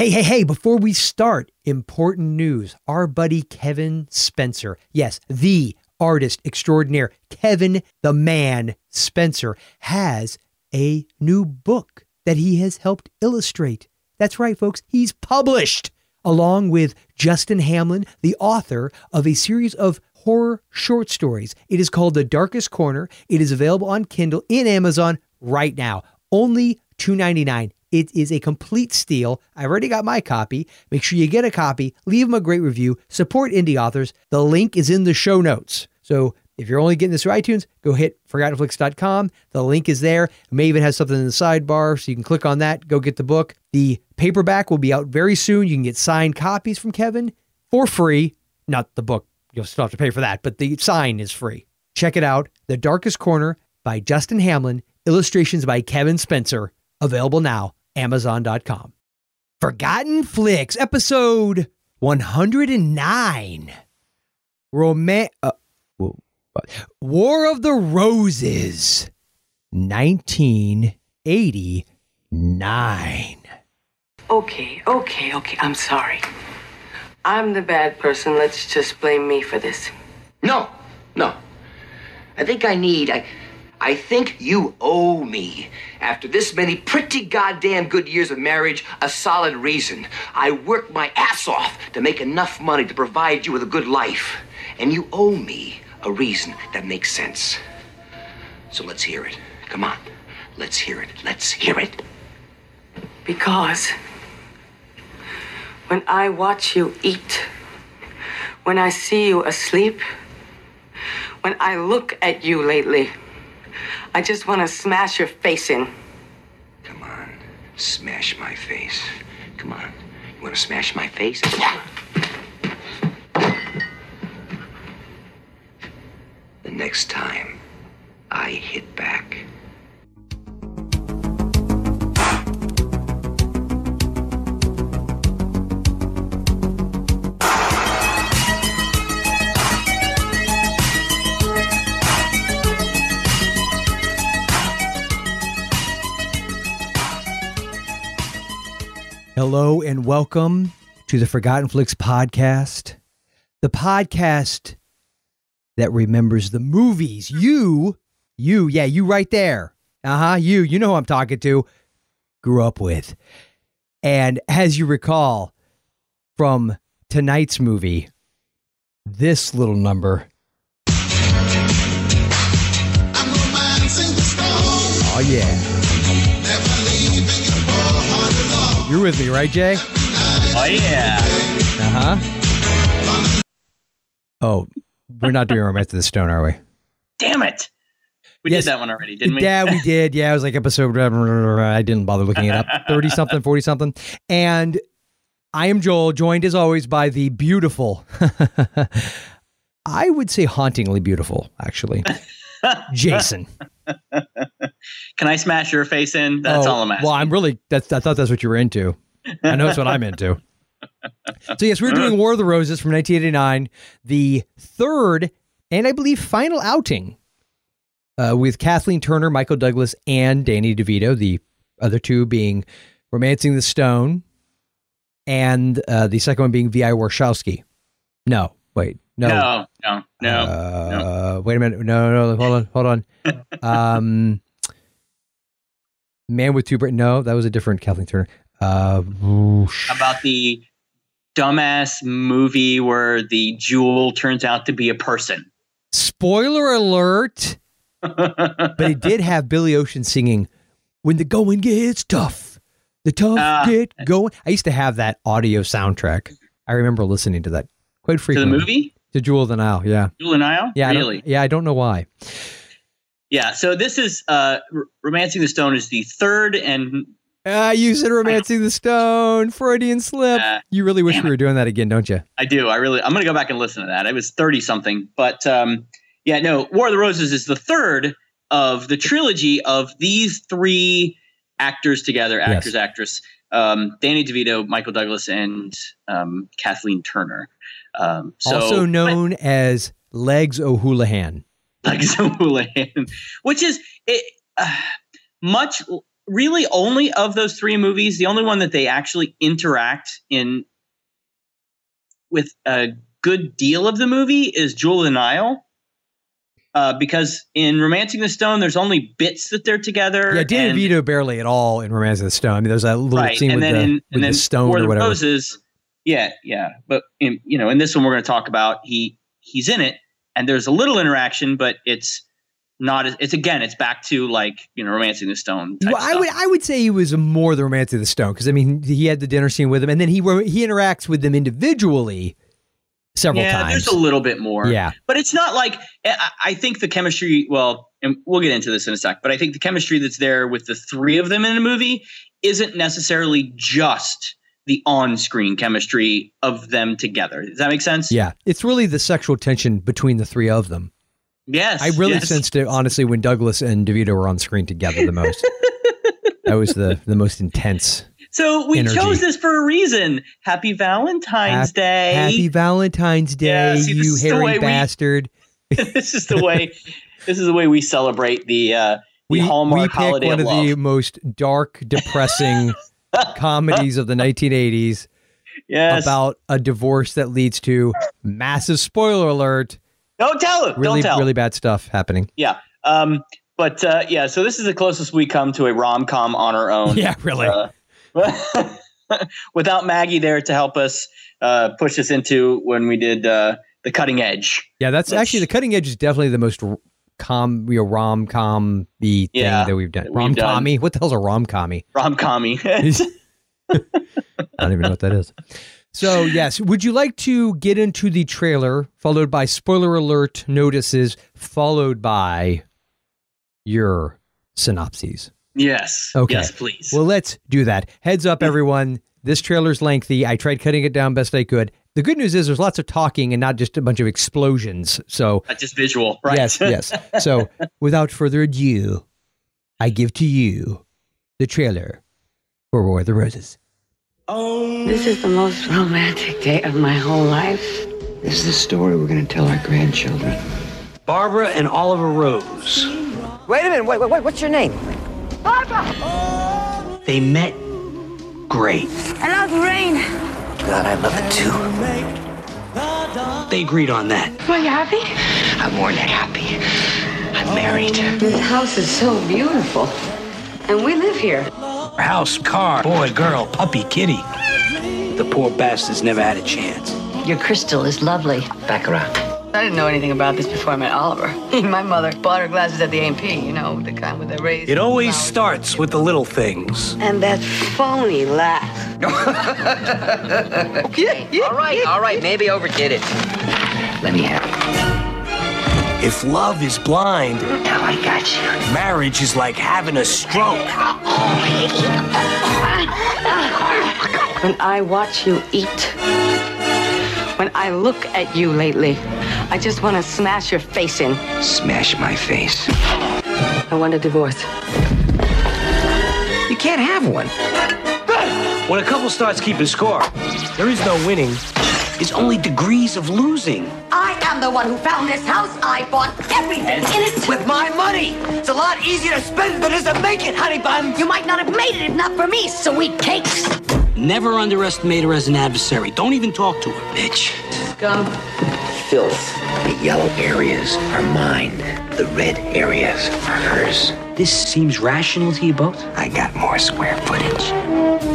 Hey, hey, hey, before we start, important news. Our buddy Kevin Spencer, yes, the artist extraordinaire, Kevin the man Spencer, has a new book that he has helped illustrate. That's right, folks, he's published along with Justin Hamlin, the author of a series of horror short stories. It is called The Darkest Corner. It is available on Kindle in Amazon right now. Only $2.99. It is a complete steal. I already got my copy. Make sure you get a copy, leave them a great review, support indie authors. The link is in the show notes. So if you're only getting this through iTunes, go hit forgottenflix.com. The link is there. It may even have something in the sidebar, so you can click on that, go get the book. The paperback will be out very soon. You can get signed copies from Kevin for free. Not the book, you'll still have to pay for that, but the sign is free. Check it out. The Darkest Corner by Justin Hamlin, illustrations by Kevin Spencer, available now, amazon.com. Forgotten Flix, episode 109. Roman- uh, War of the Roses, 1989. Okay, okay, okay. I'm sorry. I'm the bad person. Let's just blame me for this. No, no. I think I need, I, I think you owe me, after this many pretty goddamn good years of marriage, a solid reason. I worked my ass off to make enough money to provide you with a good life. And you owe me a reason that makes sense. So let's hear it. Come on. Let's hear it. Let's hear it. Because when I watch you eat, when I see you asleep, when I look at you lately, I just want to smash your face in. Come on. Smash my face. Come on. You want to smash my face? The next time I hit back. Hello and welcome to the Forgotten Flix podcast, the podcast that remembers the movies you, you, yeah, you right there. Uh huh, you, you know who I'm talking to, grew up with. And as you recall from tonight's movie, this little number. Oh, yeah. You're with me, right, Jay? Oh yeah. Uh huh. Oh, we're not doing Romance of the Stone, are we? Damn it. We Yes. did that one already, didn't we? Yeah, we did. Yeah, it was like episode. I didn't bother looking it up. Thirty something, forty something, and I am Joel, joined as always by the beautiful. I would say hauntingly beautiful, actually. Jason. Can I smash your face in? That's Oh, all I'm asking. Well, I'm really. That's. I thought that's what you were into. I know it's what I'm into. So yes, we're doing War of the Roses from 1989, the third and I believe final outing uh, with Kathleen Turner, Michael Douglas, and Danny DeVito. The other two being Romancing the Stone, and uh, the second one being V.I. Warshawski. No, wait, no, no, no, no. uh, Wait a minute. No, no, hold on, hold on. um, Man with Two Brains. No, that was a different Kathleen Turner. Uh. About the dumbass movie where the jewel turns out to be a person. spoiler alert. But it did have Billy Ocean singing "When the Going Gets Tough." The tough Ah. get going. I used to have that audio soundtrack. I remember listening to that quite frequently. to the movie? To Jewel of the Nile. Yeah. Jewel and Isle? Yeah. I Really? yeah. I don't know why. Yeah. So this is uh Romancing the Stone is the third and Ah, you said romancing the stone, Freudian slip. Uh, you really wish we were doing that again, don't you? I do. I really. I'm going to go back and listen to that. It was thirty something, but um, yeah, no. War of the Roses is the third of the trilogy of these three actors together, actors, actress, um, Danny DeVito, Michael Douglas, and um, Kathleen Turner. Um, so, also known as Legs O'Houlihan. like Houlihan, which is it, uh, much really only of those three movies, the only one that they actually interact in with a good deal of the movie is Jewel of the Nile. Uh, because in Romancing the Stone, there's only bits that they're together. Yeah, Danny and- DeVito barely at all in *Romancing the Stone. I mean, there's that little right, scene with the, in, with and then the stone War or whatever. Roses, yeah, yeah. But in, you know, in this one we're going to talk about, he he's in it, and there's a little interaction, but it's not. as It's again, it's back to like you know, Romancing the Stone. Well, I would I would say he was more the Romance of the Stone because I mean he had the dinner scene with him and then he he interacts with them individually several yeah, times. there's a little bit more. Yeah. but it's not like eh, I, I think the chemistry. Well, and we'll get into this in a sec, but I think the chemistry that's there with the three of them in a movie isn't necessarily just the on-screen chemistry of them together. Does that make sense? Yeah, it's really the sexual tension between the three of them. Yes. I really yes. sensed it honestly when Douglas and DeVito were on screen together the most. that was the the most intense. So we energy. chose this for a reason. Happy Valentine's Hap- Day. Happy Valentine's Day, Yeah, see, this you is the way hairy we- bastard. this is the way. this is the way we celebrate the uh, the We, Hallmark we pick holiday one of of the most dark, depressing comedies of the 1980s yes. about a divorce that leads to massive spoiler alert. Don't tell him. Really, Don't tell. really bad stuff happening. Yeah. Um. But uh, yeah. So this is the closest we come to a rom com on our own. Yeah, really. Uh, without Maggie there to help us uh, push us into when we did uh, the cutting edge. yeah, that's Which- actually the cutting edge is definitely the most com, you know, rom com thing Yeah, that we've done. Rom commy? What the hell's a rom commy? Rom commy. I don't even know what that is. So, yes, would you like to get into the trailer, followed by spoiler alert notices, followed by your synopses? yes. Okay. Yes, please. Well, let's do that. Heads up, mm. everyone. This trailer's lengthy. I tried cutting it down best I could. The good news is there's lots of talking and not just a bunch of explosions. So, Not just visual, right? yes, yes. So, without further ado, I give to you the trailer for War of the Roses. Oh. This is the most romantic day of my whole life. This is the story we're going to tell our grandchildren. Barbara and Oliver Rose. Wait a minute. Wait, wait, wait. What's your name? Barbara. They met great. I love rain. God, I love it too. They agreed on that. Are you happy? I'm more than happy. I'm married. The house is so beautiful. And we live here. House, car, boy, girl, puppy, kitty. The poor bastards never had a chance. Your crystal is lovely. Back around. I didn't know anything about this before I met Oliver. My mother bought her glasses at the A&P, you know, the kind with the raised. It always starts with the little things. And that phony laugh. All right, all right. Maybe overdid it. Let me have it. If love is blind, Now I got you. marriage is like having a stroke. When I watch you eat, when I look at you lately, I just want to smash your face in. Smash my face. I want a divorce. You can't have one. When a couple starts keeping score, there is no winning. It's only degrees of losing. I am the one who found this house. I bought everything in it. With my money. It's a lot easier to spend than it is to make it, honey bun. You might not have made it if not for me, sweet cakes. Never underestimate her as an adversary. Don't even talk to her. Bitch. Gum. Filth. The yellow areas are mine. The red areas are hers. This seems rational to you both? I got more square footage.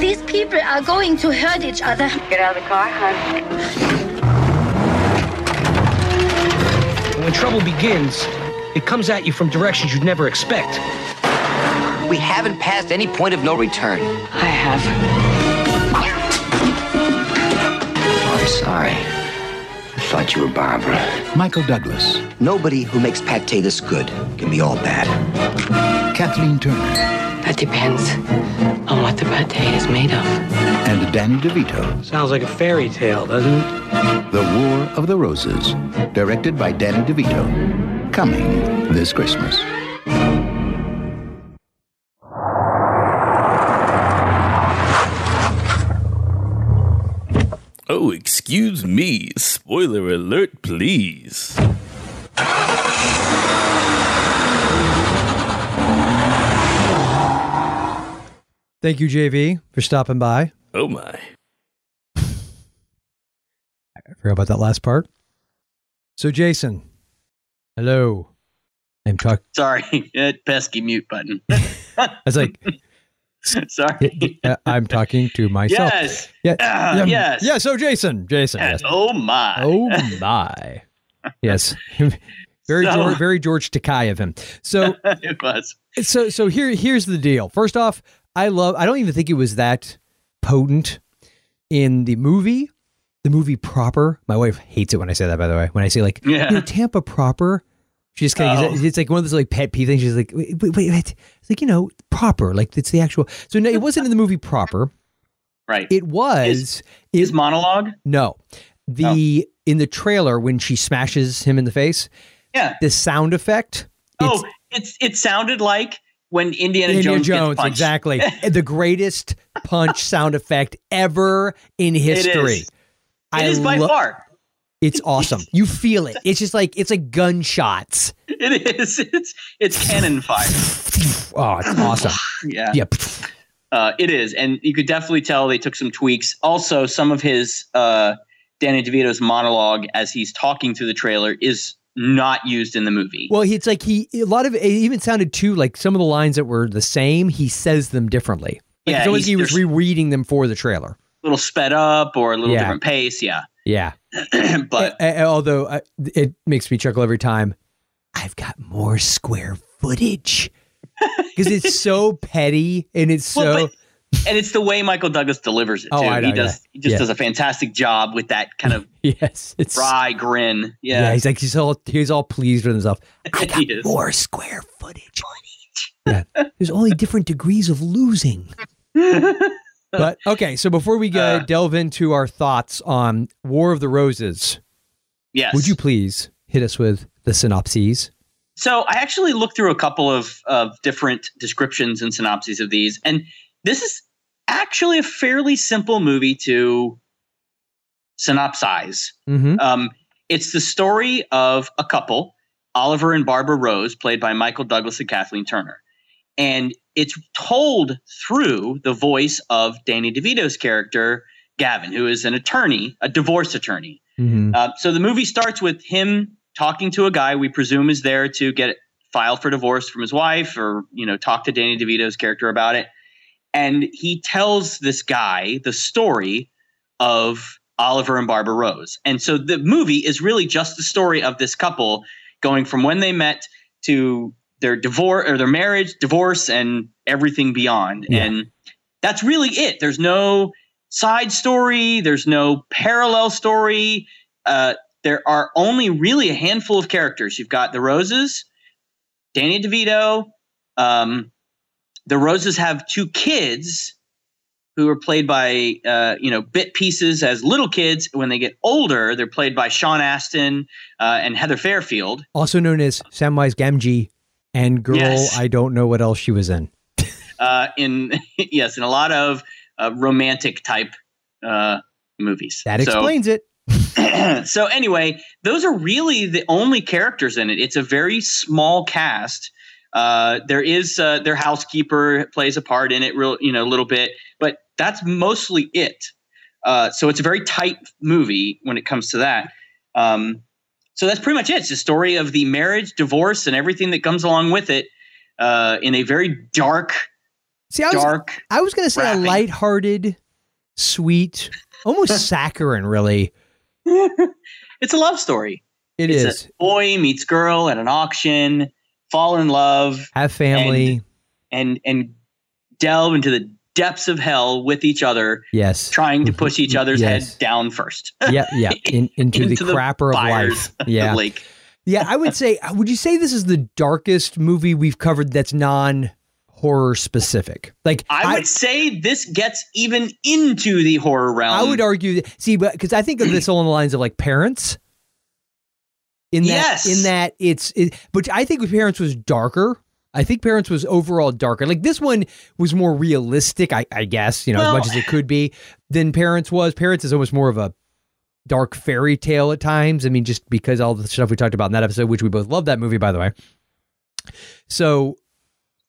These people are going to hurt each other. Get out of the car, hon. When trouble begins, it comes at you from directions you'd never expect. We haven't passed any point of no return. I have. I'm sorry. I thought you were Barbara. Michael Douglas, Nobody who makes pate this good can be all bad. Kathleen Turner, That depends on what the pate is made of. and Danny DeVito. Sounds like a fairy tale, doesn't it? The War of the Roses, directed by Danny DeVito. Coming this Christmas. Oh, excuse me. Spoiler alert, please. Thank you, JV, for stopping by. Oh my. I forgot about that last part. So, Jason, hello. I'm talking. Sorry, pesky mute button. I was like, Sorry. uh, I'm talking to myself. Yes. Yeah. Ah, yeah. yes. Yeah. So, Jason, Jason. Yes. Oh my. Oh my. Yes. Very So- George, very George Takei of him. So it was. so so here here's the deal. First off, I love I don't even think it was that potent in the movie. The movie proper. My wife hates it when I say that by the way. When I say like Yeah. you know, Tampa proper. She just kind of Oh. it's like one of those like pet peeve things. She's like, wait, wait, wait, wait. It's like, you know, proper. Like it's the actual so no, it wasn't in the movie proper. Right. It was His monologue? no. The oh. in the trailer when she smashes him in the face, Yeah. the sound effect. oh, it's it sounded like when Indiana, Indiana Jones, Jones, exactly. the greatest punch sound effect ever in history. It is by lo- far. It's awesome. You feel it. It's just like it's like gunshots. It is. It's it's cannon fire. Oh, it's awesome. Yeah. Yep. Uh, it is, and you could definitely tell they took some tweaks. Also, some of his uh, Danny DeVito's monologue as he's talking through the trailer is not used in the movie. Well, it's like he a lot of it even sounded too like some of the lines that were the same. He says them differently. Like Yeah, it's he's- he was rereading them for the trailer. a little sped up or a little Yeah. different pace. Yeah, Yeah. but although uh, it makes me chuckle every time. I've got more square footage because it's so petty and it's so. But- and it's the way Michael Douglas delivers it too. Oh, I know, he does. yeah. He just Yeah. does a fantastic job with that kind of yes, it's wry grin. yeah. Yeah, He's like he's all he's all pleased with himself. I got more square footage. Yeah, there's only different degrees of losing. but okay, so before we go Uh. delve into our thoughts on War of the Roses, yes. would you please hit us with the synopses? So I actually looked through a couple of, of different descriptions and synopses of these, and this is actually a fairly simple movie to synopsize. Mm-hmm. Um, it's the story of a couple, Oliver and Barbara Rose, played by Michael Douglas and Kathleen Turner. And it's told through the voice of Danny DeVito's character, Gavin, who is an attorney, a divorce attorney. Mm-hmm. Uh, so the movie starts with him talking to a guy we presume is there to get filed for divorce from his wife or, you know, talk to Danny DeVito's character about it. And he tells this guy the story of Oliver and Barbara Rose. And so the movie is really just the story of this couple going from when they met to their divorce or their marriage, divorce, and everything beyond. Yeah. And that's really it. There's no side story, there's no parallel story. Uh, there are only really a handful of characters. You've got the Roses, Danny DeVito. Um, the Roses have two kids who are played by uh, you know bit pieces as little kids. When they get older, they're played by Sean Astin uh, and Heather Fairfield. Also known as Samwise Gamgee and girl, Yes. I don't know what else she was in. Uh, in yes, in a lot of uh, romantic type uh, movies. That So- explains it. so anyway, those are really the only characters in it. It's a very small cast. Uh, there is uh, their housekeeper plays a part in it, real you know, a little bit, but that's mostly it. Uh, so it's a very tight movie when it comes to that. Um, so that's pretty much it. It's the story of the marriage, divorce, and everything that comes along with it uh, in a very dark, See, I was, dark. I was going to say wrapping. a lighthearted, sweet, almost saccharine, really. it's a love story. It it's is. a boy meets girl at an auction, fall in love, Have family. and and delve into the depths of hell with each other, yes. trying to push each other's Yes. head down first. yeah, yeah. In, into, Into the the crapper of life. Yeah. lake. yeah, I would say, would you say this is the darkest movie we've covered that's non horror specific? Like, I would say this gets even into the horror realm. I would argue, see, but because I think of this along the lines of like parents. In that, Yes. in that it's, it, but I think parents was darker. I think parents was overall darker. Like this one was more realistic, I, I guess, you know, Well- as much as it could be than parents was. Parents is almost more of a dark fairy tale at times. I mean, just because all the stuff we talked about in that episode, which we both love that movie, by the way. So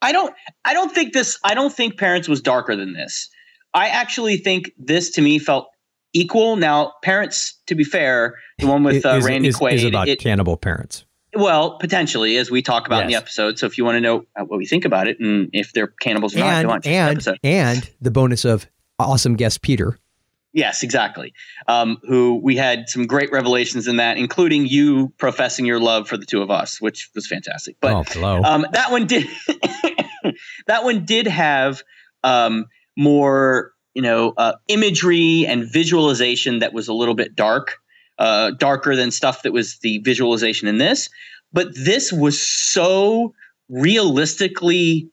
I don't I don't think this I don't think Parents was darker than this. I actually think this to me felt equal. Now, Parents, to be fair, the one with uh, is, Randy is, Quaid, is about it- cannibal parents. Well, potentially, as we talk about in the episode. So if you want to know uh, what we think about it and if they're cannibals or not, And the and episode. and the bonus of awesome guest Peter. Yes, exactly. Um, who we had some great revelations in that, including you professing your love for the two of us, which was fantastic. But oh, hello. um, that one did that one did have um, more you know uh, imagery and visualization that was a little bit dark uh, darker than stuff that was the visualization in this but this was so realistically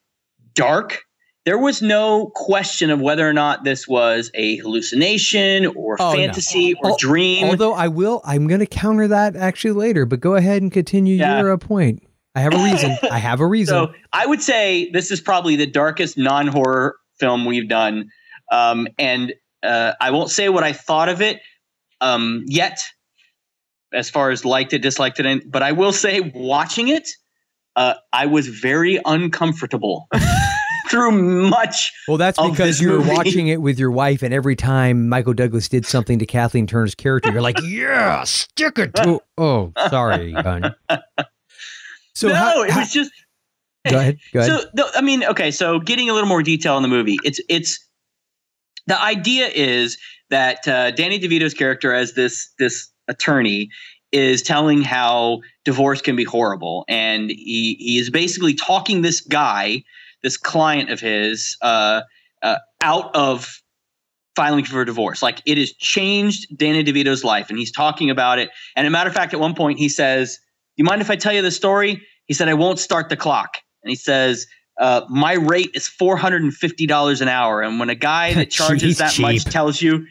dark there was no question of whether or not this was a hallucination or Oh, no. fantasy or Al- dream Although I will, I'm going to counter that actually later. But go ahead and continue Yeah. your uh, point. I have a reason. I have a reason. So I would say this is probably the darkest non-horror film we've done, um, and uh, I won't say what I thought of it um, yet, as far as liked it, disliked it, but I will say watching it, uh, I was very uncomfortable through much. Well, that's because you were movie. watching it with your wife, and every time Michael Douglas did something to Kathleen Turner's character, you're like, "Yeah, stick it to." Oh, sorry, hon. So no, how- it how- was just go ahead. Go ahead. So, the, I mean, okay. So, getting a little more detail in the movie, it's it's the idea is that uh, Danny DeVito's character as this this attorney is telling how divorce can be horrible, and he he is basically talking this guy, this client of his, uh, uh, out of filing for divorce. Like it has changed Danny DeVito's life, and he's talking about it. And a matter of fact, at one point he says, you mind if I tell you the story?" He said, "I won't start the clock." And he says, uh, "My rate is four hundred and fifty dollars an hour, and when a guy that charges He's that much tells you,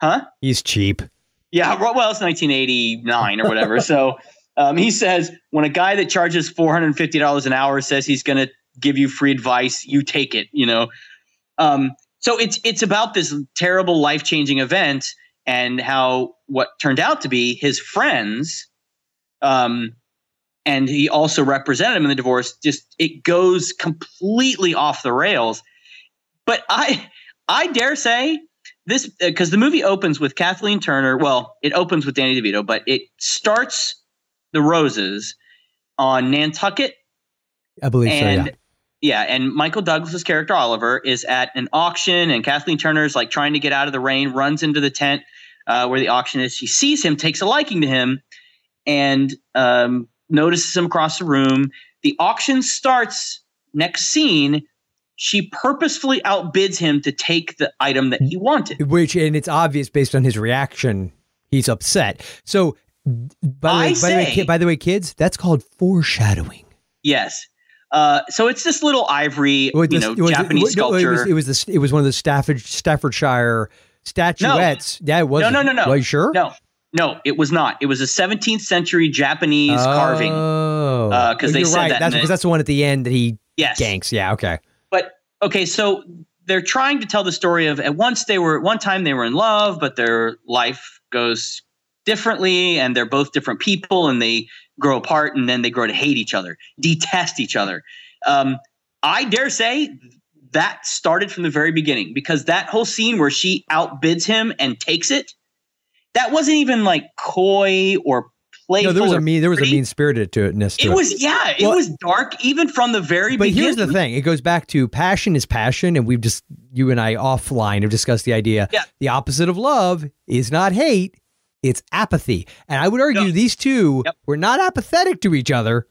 huh? He's cheap. Yeah, well, it's 1989 or whatever. so um, he says when a guy that charges $450 an hour says he's going to give you free advice, you take it. You know, um, so it's it's about this terrible life changing event and how what turned out to be his friends. Um, and he also represented him in the divorce. Just it goes completely off the rails. But I I dare say this because the movie opens with Kathleen Turner. Well, it opens with Danny DeVito, but it starts the roses on Nantucket, I believe and so. Yeah. yeah, and Michael Douglas's character Oliver is at an auction, and Kathleen Turner's like trying to get out of the rain, runs into the tent uh, where the auction is. She sees him, takes a liking to him, and um, notices him across the room. The auction starts. Next scene, she purposefully outbids him to take the item that he wanted. Which and it's obvious based on his reaction, he's upset. So, by the way, by the way, say- ki- by the way, kids, that's called foreshadowing. Yes. Uh, so it's this little ivory, you know, was- Japanese was- no, sculpture. It was, it was the it was one of the Stafford Staffordshire statuettes. Yeah, it was. no, no, no, no. Are you sure? No, no, it was not. It was a 17th century Japanese carving. Oh, Uh, they said right. that That's because that's the one at the end that he Yes. ganks. Yeah. Okay. Okay, so they're trying to tell the story of at once they were at one time they were in love, but their life goes differently, and they're both different people, and they grow apart, and then they grow to hate each other, detest each other. Um, I dare say that started from the very beginning because that whole scene where she outbids him and takes it, that wasn't even like coy or playful. No, there was a mean there was a mean spirited to. To It was yeah, it Well- was dark even from the very beginning. But beginning. here's the thing: it goes back to passion is passion, and we've just you and I offline have discussed the idea. Yeah. The opposite of love is not hate; it's apathy. And I would argue No. these two Yep. were not apathetic to each other.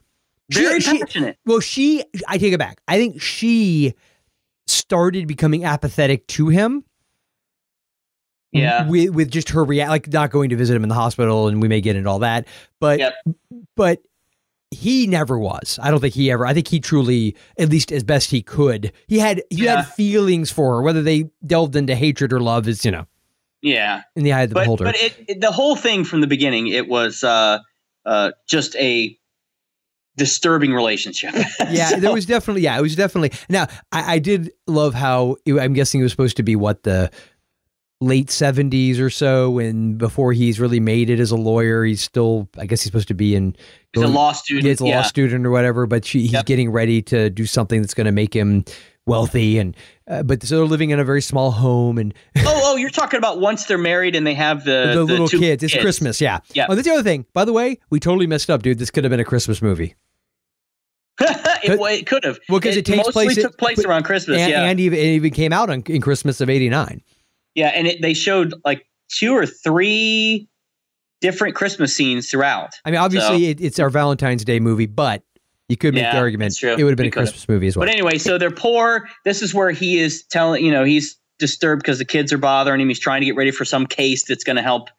Very she- passionate. well, she, I take it back. I think she started becoming apathetic to him. Yeah. With, with just her react, like not going to visit him in the hospital, and we may get into all that. But, Yep. but he never was. I don't think he ever. I think he truly, at least as best he could, he had he Yeah. had feelings for her. Whether they delved into hatred or love is, you know, Yeah. in the eye of the but, beholder. but it, it- the whole thing from the beginning, it was uh, uh, just a disturbing relationship. yeah, So- there was definitely. Yeah, it was definitely. Now, I, I did love how it- I'm guessing it was supposed to be what the late 70s or so and before he's really made it as a lawyer he's still i guess he's supposed to be in he's a law student he's a yeah. law student or whatever but she, he's Yep. getting ready to do something that's going to make him wealthy and uh, but so they're living in a very small home and oh oh you're talking about once they're married and they have the the, little two kids it's christmas yeah. Yeah. oh that's the other thing. By the way we totally messed up dude. This could have been a christmas movie. It, well, it could have well because it, takes mostly place took place around Christmas and, yeah. and even, it even came out on, in christmas of 89 yeah and it, they showed like two or three different Christmas scenes throughout i mean obviously So- it, it's our valentine's day movie but you could make Yeah, the argument it would have been We a christmas movie as well But anyway, so they're poor. This is where he is telling, you know, he's disturbed because the kids are bothering him. He's trying to get ready for some case that's going to help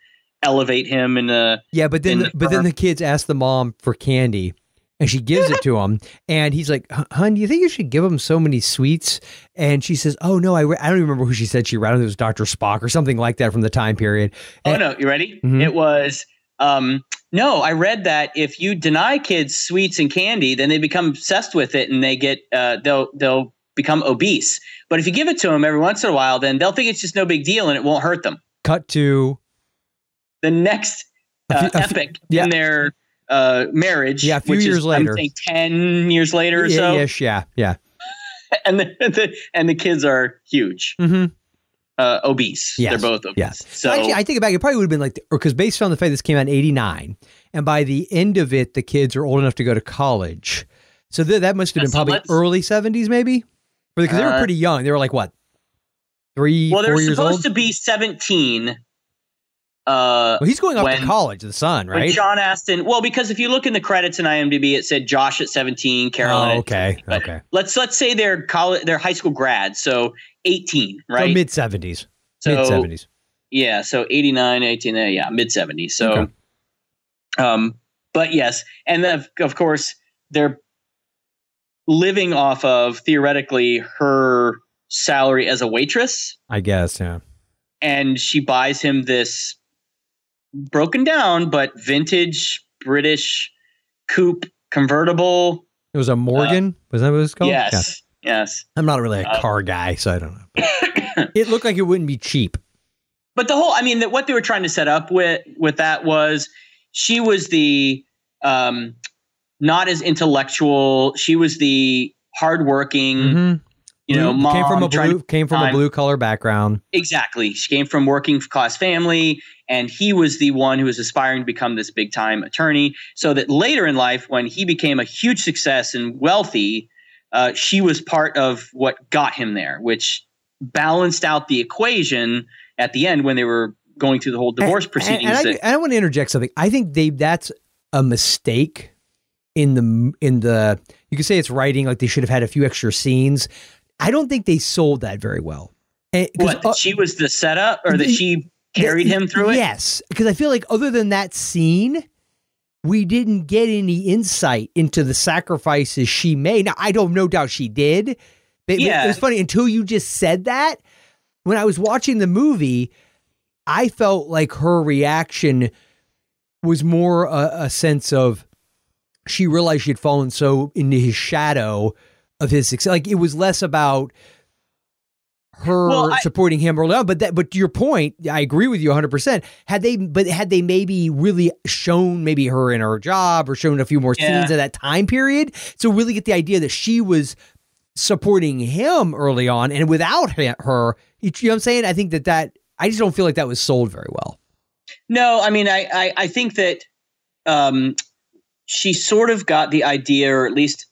elevate him. And Yeah, but then the, but then the kids ask the mom for candy, and she gives it to him, and he's like, "Hun, do you think you should give him so many sweets?" And she says, "Oh no, I, re- I don't even remember who she said she read. I don't think it was Doctor Spock or something like that from the time period." oh no, you ready? Mhm. It was. Um, no, I read that if you deny kids sweets and candy, then they become obsessed with it and they get uh, they'll they'll become obese. But if you give it to them every once in a while, then they'll think it's just no big deal and it won't hurt them. Cut to The next few- uh, few- epic yeah. in their uh, marriage, Yeah, a few years is, later. I'm saying ten years later or yeah, so. yes, yeah, yeah. and the, the and the kids are huge, Mm-hmm. uh, obese. Yes. They're both obese. Yes. So Actually, I think about it, it probably would have been like, or because based on the fact this came out in '89, and by the end of it, the kids are old enough to go to college. So th- that must have been So probably early '70s, maybe, because they were Uh, pretty young. They were like what, three, well, they're supposed to be seventeen. Uh, well, he's going off when- to college, the son, right? John Astin. Well, because if you look in the credits in IMDb, it said Josh at seventeen, Carolyn. Oh, okay, okay. Let's let's say they're college, they're high school grads, so eighteen, right? So mid seventies, So- mid seventies. Yeah, so 89, 18, uh, yeah, mid 70s. So, Okay. um, but yes, and then of, of course they're living off of theoretically her salary as a waitress, I guess. Yeah. and she buys him this broken down but vintage British coupe convertible. It was a Morgan. was that what it was called? yes, Yeah. yes. I'm not really a Uh, car guy, so I don't know. it looked like it wouldn't be cheap. but the whole i mean that what they were trying to set up with with that was she was the um not as intellectual she was the hardworking Mhm. You know mom came from a blue came from a blue collar background. exactly she came from working class family and he was the one who was aspiring to become this big time attorney so that later in life when he became a huge success and wealthy uh, she was part of what got him there which balanced out the equation at the end when they were going through the whole divorce And- proceedings And, I, and I want to interject something. I think they that's a mistake in the in the you could say it's writing like they should have had a few extra scenes. I don't think they sold that very well. And- 'cause, What? Uh, she was the setup, or that she carried him through it? Yes, because I feel like other than that scene, we didn't get any insight into the sacrifices she made. Now, I don't no doubt she did. But but Yeah. it was funny until you just said that. When I was watching the movie, I felt like her reaction was more a, a sense of she realized she had fallen so into his shadow of his success. Like it was less about her Well, I- supporting him early on. But that, but to your point, I agree with you 100. percent Had they, but had they maybe really shown maybe her in her job or shown a few more Yeah. scenes of that time period, to really get the idea that she was supporting him early on, and without her, you know what I'm saying? I think that that I just don't feel like that was sold very well. No, I mean, I, I, I think that um, she sort of got the idea, or at least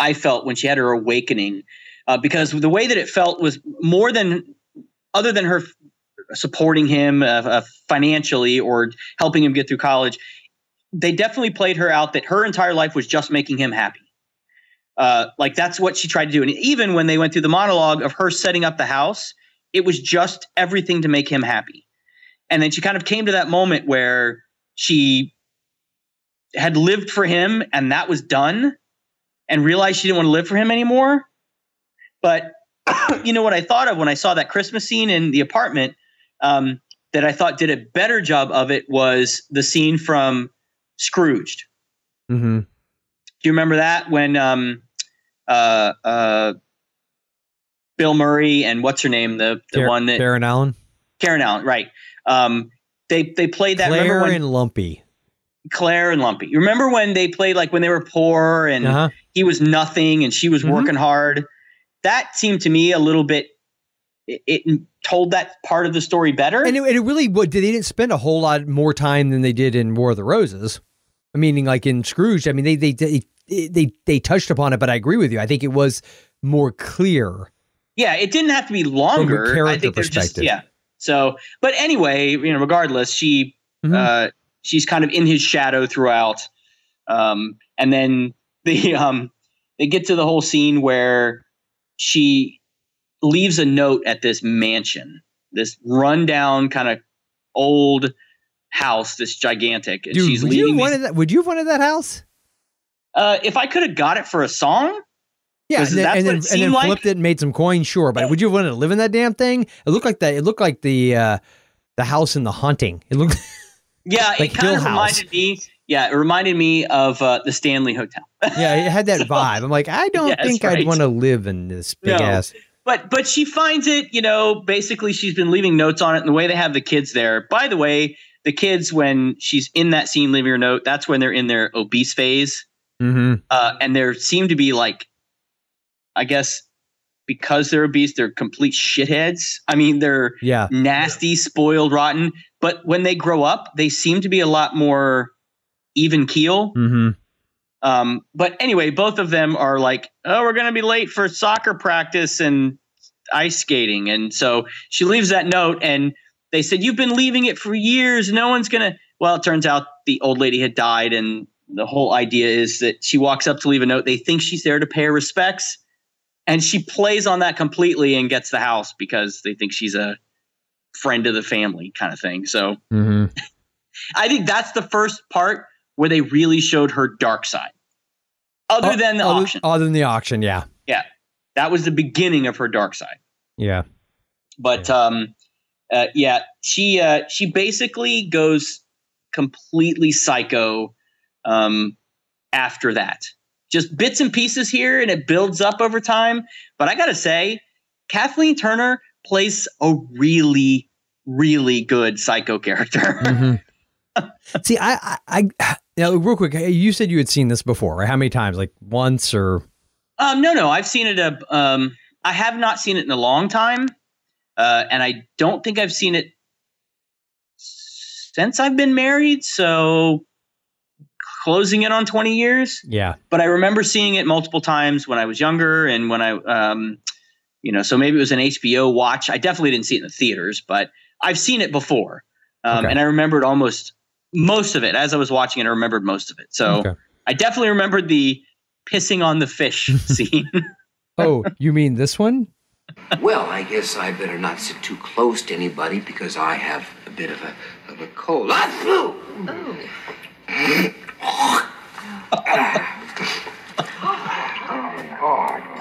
I felt when she had her awakening, uh, because the way that it felt was more than other than her supporting him uh, uh, financially or helping him get through college. They definitely played her out that her entire life was just making him happy. Uh, like that's what she tried to do, and even when they went through the monologue of her setting up the house, it was just everything to make him happy. And then she kind of came to that moment where she had lived for him and that was done and realized she didn't want to live for him anymore. But you know what I thought of when I saw that Christmas scene in the apartment um, that I thought did a better job of it was the scene from Scrooged. Mm-hmm. Do you remember that when um, uh, uh, Bill Murray and what's her name, the the one that Karen Allen. Karen Allen, right? Um, they they played that. remember Claire when and Lumpy. Claire and Lumpy. You remember when they played like when they were poor and Uh-huh. he was nothing and she was Mhm. working hard? That seemed to me a little bit. It, it told that part of the story better. And it, and it really would. They didn't spend a whole lot more time than they did in War of the Roses. I mean, like in Scrooge. I mean, they they they they, they touched upon it, but I agree with you. I think it was more clear. yeah, it didn't have to be longer. I character think they're just perspective. yeah. So, but anyway, you know, regardless, she Mhm. uh, she's kind of in his shadow throughout. Um, and then the um, they get to the whole scene where she leaves a note at this mansion, this rundown kind of old house, this gigantic. And Dude, she's would you leaving. have these- wanted that? Would you have wanted that house? uh, if I could have got it for a song, Yeah, and then, and then, and then like? flipped it and made some coins, sure. But would you have wanted to live in that damn thing? It looked like that. It looked like the uh, the house in The Haunting. It looked. yeah, Like it kind of reminded me. Yeah, it reminded me of uh, the Stanley Hotel. yeah, it had that vibe. I'm like, I don't Yes, think I'd want to live in this big No. ass. but but she finds it you know basically she's been leaving notes on it and the way they have the kids there by the way the kids when she's in that scene leaving her note that's when they're in their obese phase Mm-hmm. uh, and there seem to be like i guess because they're obese they're complete shitheads i mean they're Yeah. nasty spoiled rotten but when they grow up they seem to be a lot more even keel Mm-hmm. um, but anyway, both of them are like, oh, we're going to be late for soccer practice and ice skating. And so she leaves that note and they said, you've been leaving it for years. No one's going to. Well, it turns out the old lady had died. And the whole idea is that she walks up to leave a note. They think she's there to pay her respects. And she plays on that completely and gets the house because they think she's a friend of the family kind of thing. So Mm-hmm. I think that's the first part where they really showed her dark side. Other than the other, auction. Other than the auction, yeah. Yeah. That was the beginning of her dark side. Yeah. But um uh, yeah, she uh she basically goes completely psycho um after that. Just bits and pieces here and it builds up over time, but I got to say Kathleen Turner plays a really really good psycho character. Mhm. See, I, I, I, now real quick, you said you had seen this before, right? How many times? Like once or? Um, no, no, I've seen it. A, um, I have not seen it in a long time, uh, and I don't think I've seen it since I've been married. So closing in on twenty years. Yeah. But I remember seeing it multiple times when I was younger, and when I, um, you know, so maybe it was an HBO watch. I definitely didn't see it in the theaters, but I've seen it before, um, Okay. and I remembered almost most of it as I was watching it. I remembered most of it. So Okay. I definitely remembered the pissing on the fish scene. Oh, you mean this one? Well, I guess I better not sit too close to anybody because I have a bit of a of a cold. Ah, phew! Now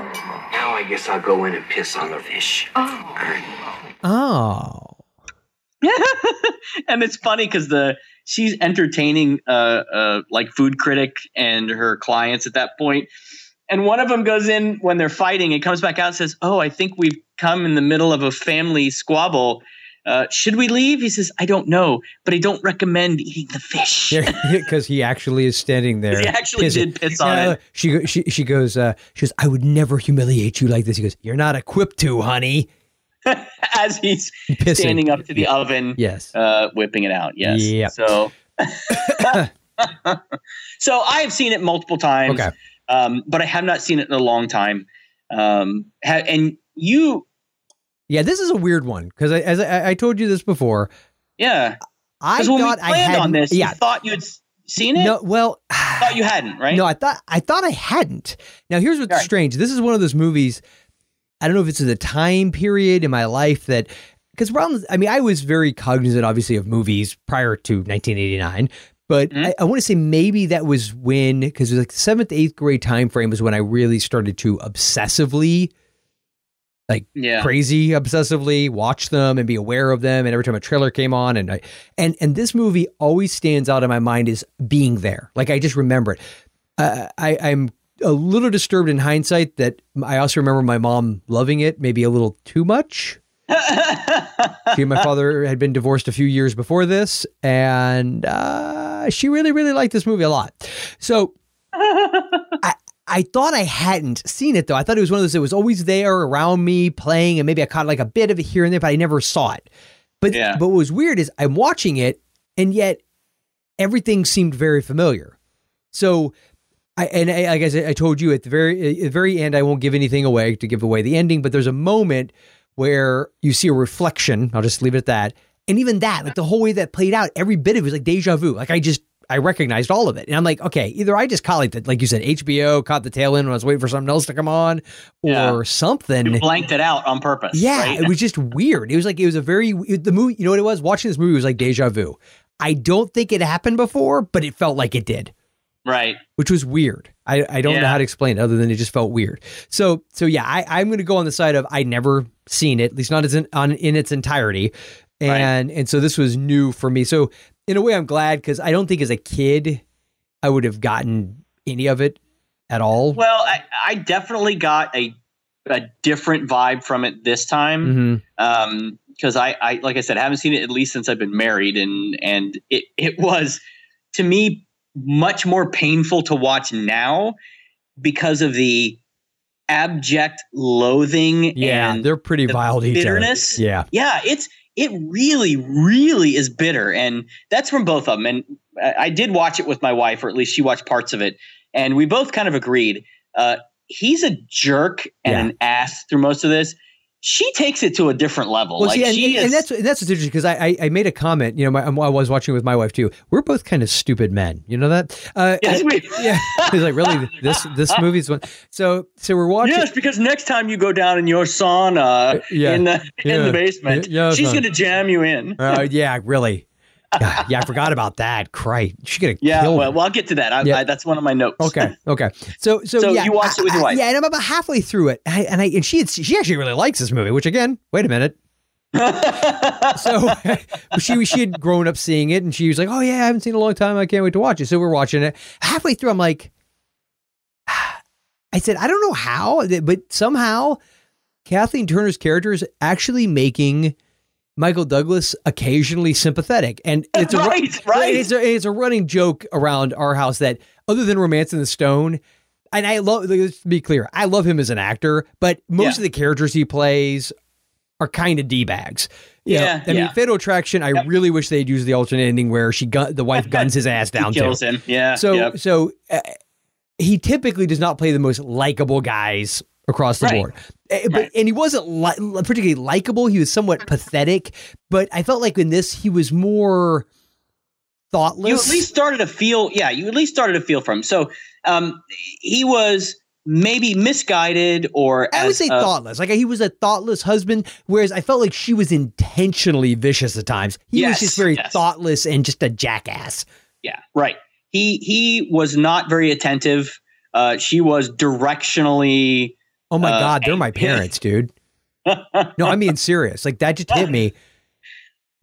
I guess I'll go in and piss on the fish. Oh. Oh. and it's funny because the she's entertaining uh, uh like food critic and her clients at that point. point and one of them goes in when they're fighting and comes back out and says oh i think we've come in the middle of a family squabble uh, should we leave he says i don't know but i don't recommend eating the fish because he actually is standing there. He actually pissing. did piss on it. She she she goes. Uh, she goes. I would never humiliate you like this. He goes. You're not equipped to, honey. as he's Pissing. standing up to the oven Yes. uh, whipping it out yes Yep. so so i have seen it multiple times Okay. um, but I have not seen it in a long time. Um, ha- and you, Yeah, this is a weird one because I, as I, I told you this before, yeah, I when we thought I had on this, Yeah, you thought you had s- seen it. no, well, thought you hadn't, right? No, I thought I thought I hadn't. Now here's what's Right. strange. This is one of those movies. I don't know if it's the time period in my life that because around I mean I was very cognizant obviously of movies prior to 1989. But Mhm. I, I want to say maybe that was when because it was like the seventh, eighth grade time frame was when I really started to obsessively like yeah, crazy obsessively watch them and be aware of them. And every time a trailer came on and I and and this movie always stands out in my mind as being there. Like I just remember it. Uh, I I'm a little disturbed in hindsight that I also remember my mom loving it maybe a little too much. She and my father had been divorced a few years before this, and uh, she really, really liked this movie a lot. So I, thought I hadn't seen it though. I thought it was one of those that was always there around me playing, and maybe I caught like a bit of it here and there, but I never saw it. But Yeah. but what was weird is I'm watching it, and yet everything seemed very familiar. So. I, and I, like I said, I told you at the very at the very end, I won't give anything away to give away the ending, but there's a moment where you see a reflection. I'll just leave it at that. And even that, like the whole way that played out, every bit of it was like deja vu. Like I just I recognized all of it, and I'm like, okay, either I just caught like the, like you said, HBO caught the tail end when I was waiting for something else to come on, or Yeah. something. You blanked it out on purpose. Yeah, right? it was just weird. It was like it was a very the movie. You know what it was? Watching this movie was like deja vu. I don't think it happened before, but it felt like it did right. which was weird. I, I don't know how to explain it other than it just felt weird. So so yeah, I, I'm going to go on the side of I never seen it, at least not as in, on in its entirety, and and so this was new for me. So in a way, I'm glad because I don't think as a kid I would have gotten any of it at all. Well, I, I definitely got a a different vibe from it this time. Mhm. um because I, I like i said I haven't seen it at least since i've been married and and it it was to me much more painful to watch now because of the abject loathing Yeah, and they're pretty the vile to each other. bitterness Yeah. yeah it's it really really is bitter and that's from both of them and I, I did watch it with my wife or at least she watched parts of it and we both kind of agreed uh he's a jerk and Yeah. an ass through most of this she takes it to a different level Well, like see, and, she and, and that's and that's what's interesting because I, I I made a comment. You know, my, I was watching with my wife too. We're both kind of stupid men. You know that? Uh, Yes, we- yeah. He's like, really? This this movie's one. So so we're watching. Yes, because next time you go down in your sauna yeah, in the in yeah, the basement, yeah, she's going to jam you in. Uh, yeah, really. Yeah, I forgot about that. Christ, she's gonna yeah, kill well, well, I'll get to that. I, Yeah. I, that's one of my notes. Okay, okay. So, so, So yeah, you watched it with your I- I- wife? Yeah, and I'm about halfway through it, and I, and, I, and she had, she actually really likes this movie. Which again, wait a minute. so she she had grown up seeing it, and she was like, "Oh yeah, I haven't seen it in a long time. I can't wait to watch it." So we're watching it. Halfway through, I'm like, I said, I don't know how, but somehow Kathleen Turner's character is actually making Michael Douglas occasionally sympathetic, and it's a Right, right. It's a, it's a running joke around our house that other than Romancing the Stone. And I love, let's be clear, I love him as an actor, but most Yeah. of the characters he plays are kind of d bags. Yeah, I mean, yeah. Fatal Attraction. I really wish they'd use the alternate ending where she gun the wife guns his ass down kills him. Yeah. So yep. so uh, he typically does not play the most likable guys across the Right. board. Uh, But Right. and he wasn't li- particularly likable. He was somewhat pathetic. But I felt like in this he was more thoughtless. you at least started to feel. Yeah, you at least started to feel from him. So um, he was maybe misguided or I would say a- thoughtless. Like he was a thoughtless husband, whereas I felt like she was intentionally vicious at times. He Yes, was just very yes. thoughtless and just a jackass. Yeah, right. He he was not very attentive. Uh, she was directionally. Oh my Uh, god, they're my parents, dude. No, I mean serious. Like that just hit me.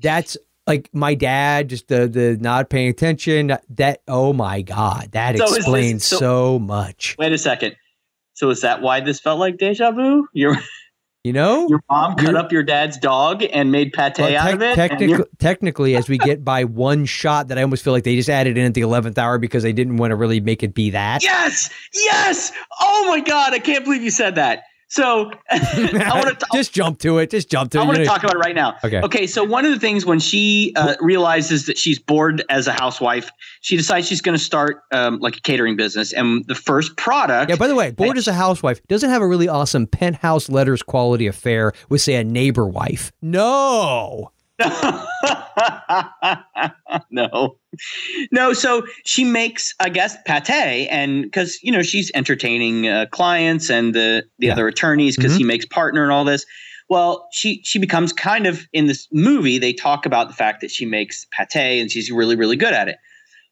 That's like my dad, just the the not paying attention. That oh my god, that So is this- explains so- so much. Wait a second. So is that why this felt like deja vu? Your You know, your mom cut up your dad's dog and made pate Well, out of it. technic- technically, as we get by one shot, that I almost feel like they just added in at the eleventh hour because they didn't want to really make it be that. Yes, yes. Oh my god, I can't believe you said that. So I want to. just jump to it. Just jump to I it. I want to talk about it right now. Okay. Okay. So one of the things when she uh, realizes that she's bored as a housewife, she decides she's going to start um, like a catering business, and the first product. Yeah, by the way, bored as a housewife doesn't have a really awesome penthouse letters quality affair with, say, a neighbor wife. No. no, no. So she makes, I guess, pate, and because you know she's entertaining uh, clients and the the Yeah. other attorneys because he makes partner and all this. Well, she she becomes kind of in this movie. They talk about the fact that she makes pate and she's really really good at it.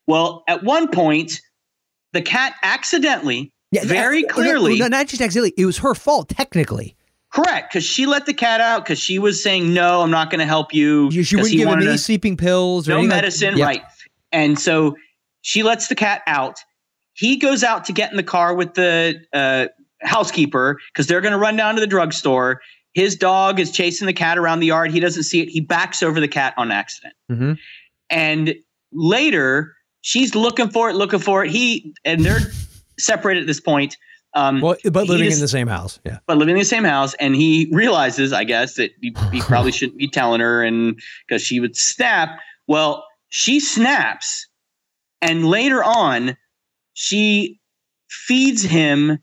Well, at one point, the cat accidentally, yeah, very uh, clearly, No, not just accidentally. It was her fault, technically. Correct, because she let the cat out because she was saying, "No, I'm not going to help you." You- She wouldn't give him any to- sleeping pills or no anything like- medicine, Yeah. right? And so she lets the cat out. He goes out to get in the car with the uh, housekeeper because they're going to run down to the drugstore. his dog is chasing the cat around the yard. He doesn't see it. He backs over the cat on accident. Mm-hmm. And later, she's looking for it, looking for it. He and they're separated at this point. Um, well, but living just, in the same house, yeah. But living in the same house, and he realizes, I guess, that he, he probably shouldn't be telling her, and because she would snap. Well, she snaps, and later on, she feeds him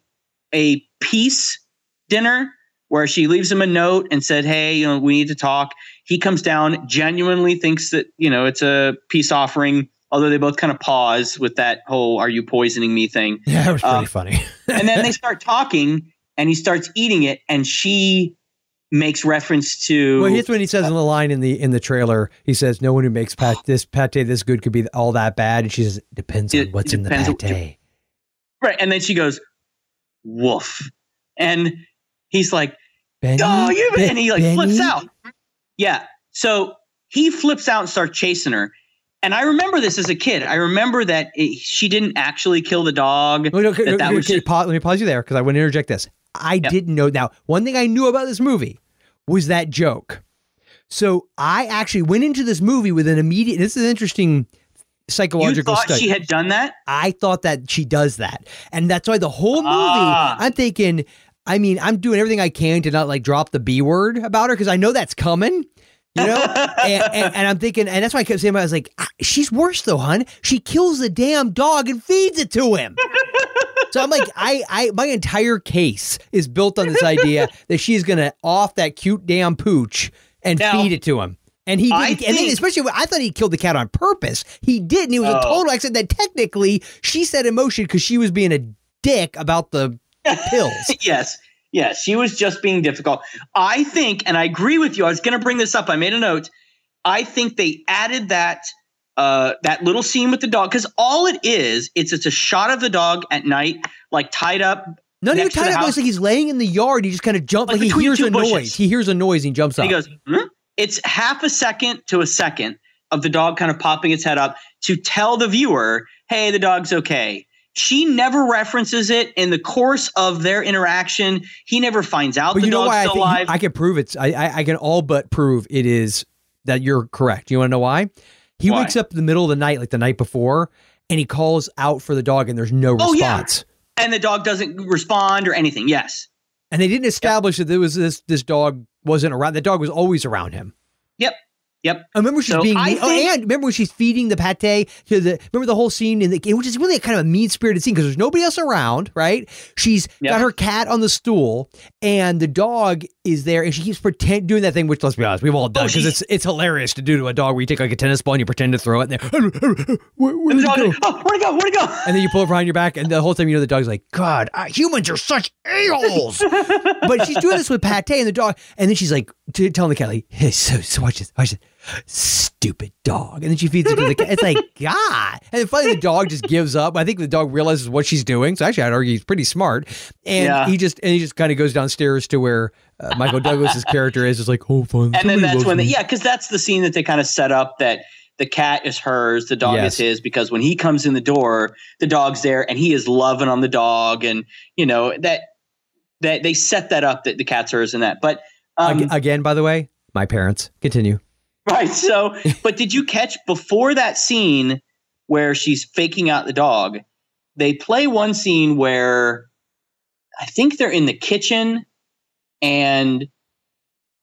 a peace dinner where she leaves him a note and said, "Hey, you know, we need to talk." He comes down, genuinely thinks that you know it's a peace offering although they both kind of pause with that whole "Are you poisoning me?" thing. Yeah, it was pretty um, funny. and then they start talking, and he starts eating it, and she makes reference to. Well, here's when he says uh, in the line in the in the trailer. He says, "No one who makes pat this pate this good could be all that bad." And she says, "It depends on what's in the pate." right, and then she goes, "Woof," and he's like, Benny? "Oh, you!" Be- and he like Benny? flips out. Yeah, so he flips out and starts chasing her and I remember this as a kid. I remember that it, she didn't actually kill the dog. That, that okay, pause, let me pause you there because I want to interject this. I yep. didn't know. Now, one thing I knew about this movie was that joke. So I actually went into this movie with an immediate. This is an interesting psychological you thought study. She had done that. I thought that she does that, and that's why the whole movie. Ah. I'm thinking. I mean, I'm doing everything I can to not like drop the B word about her because I know that's coming. You know, and, and, and, I'm thinking, and that's why I kept saying, I was like, ah, she's worse though, hun. She kills the damn dog and feeds it to him. so I'm like, I, I, my entire case is built on this idea that she's gonna off that cute damn pooch and now, feed it to him. And he didn't, think, and then especially I thought he killed the cat on purpose. He didn't. It was oh. a total accident. That technically she set in motion because she was being a dick about the pills. yes. Yeah, she was just being difficult. I think, and I agree with you. I was going to bring this up. I made a note. I think they added that uh, that little scene with the dog because all it is, it's it's a shot of the dog at night, like tied up. Not even tied up. It's like he's laying in the yard. He just kind of jumps, like, like he hears a bushes. noise. He hears a noise. And he jumps and up. He goes. Hmm? It's half a second to a second of the dog kind of popping its head up to tell the viewer, "Hey, the dog's okay." She never references it in the course of their interaction. He never finds out but the you know dog's why still I alive. I can prove it's. I, I, I can all but prove it is that you're correct. You want to know why? He why? wakes up in the middle of the night, like the night before, and he calls out for the dog, and there's no oh, response. Yeah. And the dog doesn't respond or anything. Yes. And they didn't establish yep. that there was this this dog wasn't around. The dog was always around him. Yep. Yep. I remember she's so being. Mean, oh, and remember when she's feeding the pate to the. Remember the whole scene in the game, which is really a kind of a mean spirited scene because there's nobody else around, right? She's yep. got her cat on the stool, and the dog is there, and she keeps pretend doing that thing. Which let's be honest, we've all done because oh, it's it's hilarious to do to a dog where you take like a tennis ball and you pretend to throw it, and, where, where'd and the go? oh, where'd it go? Where'd it go? And then you pull it behind your back, and the whole time you know the dog's like, God, uh, humans are such a holes. but she's doing this with pate and the dog, and then she's like telling the cat like, hey, so, so watch this, watch this stupid dog. And then she feeds it to the cat. It's like, God. And then finally the dog just gives up. I think the dog realizes what she's doing. So actually I'd argue he's pretty smart. And yeah. he just and he just kind of goes downstairs to where uh, Michael Douglas's character is. It's like, oh fun. And then that's when they, yeah, because that's the scene that they kind of set up that the cat is hers, the dog yes. is his, because when he comes in the door, the dog's there and he is loving on the dog. And you know, that that they set that up that the cat's hers and that. But um, again, by the way, my parents. Continue. Right. So, but did you catch before that scene where she's faking out the dog? They play one scene where I think they're in the kitchen and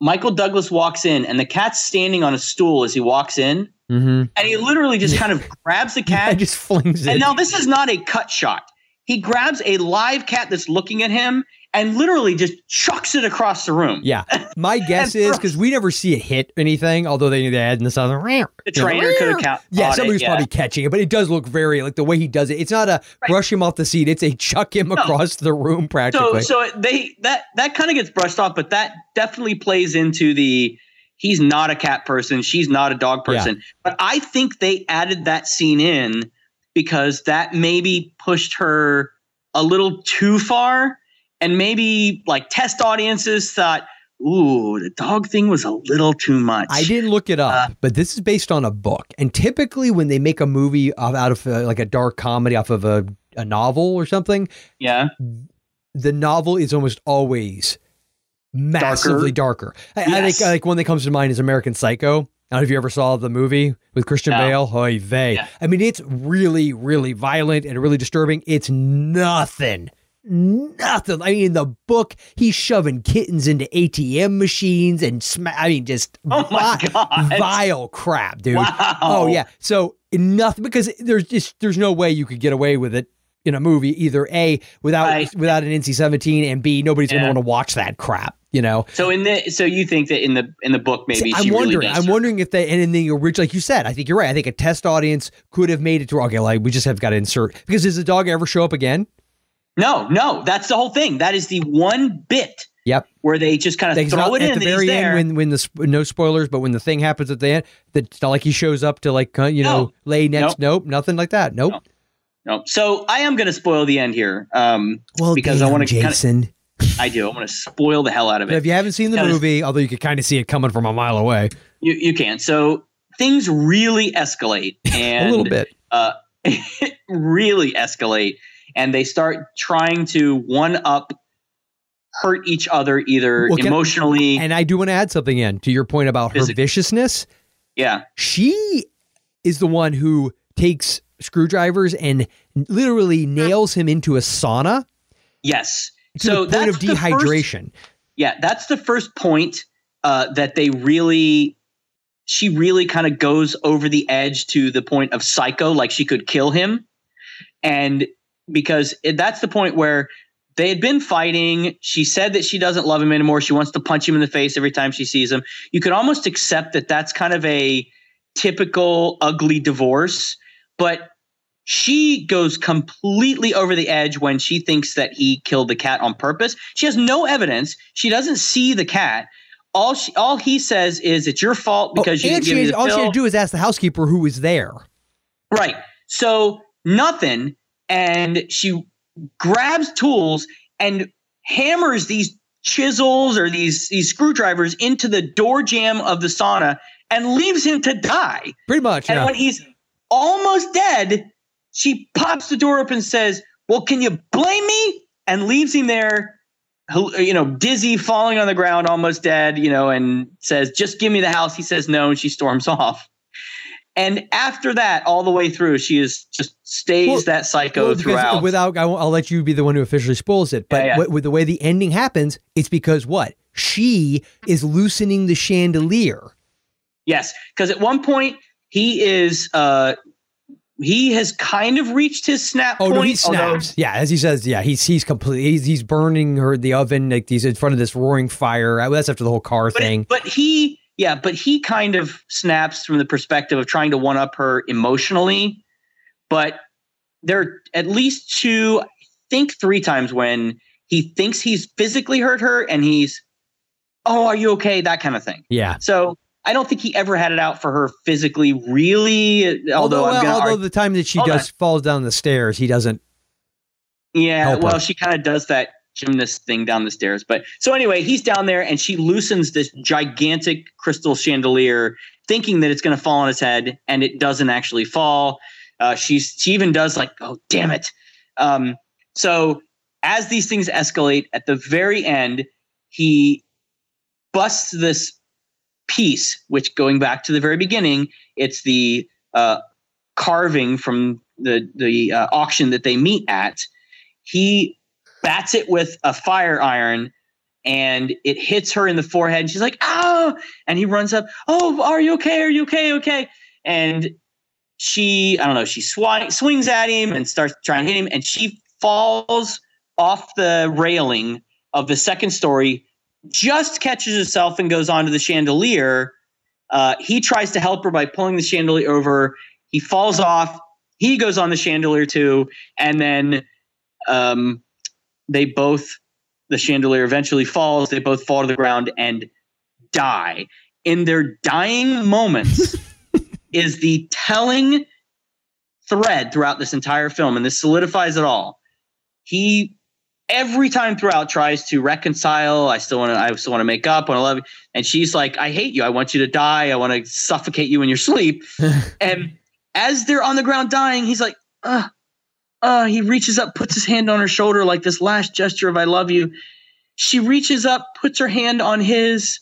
Michael Douglas walks in and the cat's standing on a stool as he walks in. Mm-hmm. And he literally just kind of grabs the cat. and just flings it. And now this is not a cut shot. He grabs a live cat that's looking at him and literally just chucks it across the room. Yeah. My guess is because we never see it hit anything, although they, knew they add in the sound. The trainer could have count. Yeah, somebody's it, yeah. probably catching it, but it does look very like the way he does it. It's not a right. brush him off the seat; it's a chuck him no. across the room practically. So, so they that that kind of gets brushed off, but that definitely plays into the he's not a cat person, she's not a dog person. Yeah. But I think they added that scene in because that maybe pushed her a little too far and maybe like test audiences thought, ooh, the dog thing was a little too much. I didn't look it up, uh, but this is based on a book. And typically, when they make a movie out of uh, like a dark comedy off of a, a novel or something, yeah, the novel is almost always massively darker. I, I think like one that comes to mind is American Psycho. I don't know if you ever saw the movie with Christian No. Bale. Oy vey. Yeah. I mean, it's really, really violent and really disturbing. It's nothing. Nothing. I mean, in the book, he's shoving kittens into ATM machines and sma- I mean, just Oh my vi- God. vile crap, dude. Oh, wow. Oh yeah. So nothing because there's just there's no way you could get away with it in a movie either a without Right. without an NC-17 and b nobody's Yeah. gonna want to watch that crap. You know. So in the so you think that in the in the book maybe See, she I'm wondering. really does I'm wondering if they and in the original, like you said, I think you're right. I think a test audience could have made it to okay, like we just have got to insert because does the dog ever show up again? No, no, that's the whole thing. That is the one bit Yep. where they just kind of it's throw it in at and the very there. end when when the no spoilers, but when the thing happens at the end, that it's not like he shows up to like you know No. lay next. Nope, nothing like that. Nope. no. So I am going to spoil the end here. Um, Well, because I want to Jason. I do. I want to spoil the hell out of But it. if you haven't seen the Because- movie, although you could kind of see it coming from a mile away, You you can. So things really escalate and a little bit. uh, really escalate, and they start trying to one up, hurt each other either Well, can- emotionally. And I do want to add something in to your point about her viciousness. yeah, She is the one who takes screwdrivers and literally nails him into a sauna yes. so the point of the first- dehydration. yeah, that's the first point uh, that they really. She really kind of goes over the edge to the point of psycho, like she could kill him, and because it, that's the point where they had been fighting. She said that she doesn't love him anymore. She wants to punch him in the face every time she sees him. You could almost accept that that's kind of a typical ugly divorce, but she goes completely over the edge when she thinks that he killed the cat on purpose. She has no evidence. She doesn't see the cat. All she, all he says is it's your fault oh, because you Oh, and didn't give me the all she had to do is ask the housekeeper who was there. Right. So nothing. And she grabs tools and hammers these chisels or these these screwdrivers into the door jamb of the sauna and leaves him to die. Pretty much. And yeah. when he's almost dead, she pops the door up and says, "Well, can you blame me?" and leaves him there you know, dizzy, falling on the ground, almost dead, you know, and says, "Just give me the house." He says no, and she storms off. And after that, all the way through, she is just stays Well- that psycho Well, throughout. Without, I won't- let you be the one who officially spoils it. But Yeah, yeah. what- with the way the ending happens, it's because what she is loosening the chandelier. yes, because at one point he is, uh he has kind of reached his snap Oh point. no, he although- snaps. Yeah, as he says, yeah, he's he's complete. He's, he's burning her the oven like he's in front of this roaring fire. That's after the whole car but, thing. but he yeah but he kind of snaps from the perspective of trying to one up her emotionally but there are at least two i think three times when he thinks he's physically hurt her and he's oh are you okay that kind of thing yeah. so i don't think he ever had it out for her physically really although, i'm although argue- the time that she does falls down the stairs, he doesn't. Yeah, well, her. she kind of does that gymnast thing down the stairs. But so anyway, he's down there and she loosens this gigantic crystal chandelier, thinking that it's going to fall on his head, and it doesn't actually fall. Uh, she's she even does like, oh damn it. Um, so as these things escalate, at the very end, he busts this piece, which going back to the very beginning, it's the uh, carving from the the uh, auction that they meet at. He bats it with a fire iron and it hits her in the forehead. And she's like oh! And he runs up oh are you okay? Are you okay? Okay! And she i don't know she swi- swings at him and starts trying to hit him and she falls off the railing of the second story just catches herself and goes onto the chandelier. Uh, he tries to help her by pulling the chandelier over. He falls off. He goes on the chandelier too and then um, they both the chandelier eventually falls. They both fall to the ground and die. In their dying moments is the telling thread throughout this entire film and this solidifies it all. He every time throughout tries to reconcile i still want to i still want to make up i want to love you and she's like i hate you. I want you to die. I want to suffocate you in your sleep. And as they're on the ground dying he's like uh uh he reaches up puts his hand on her shoulder like this last gesture of i love you. She reaches up, puts her hand on his.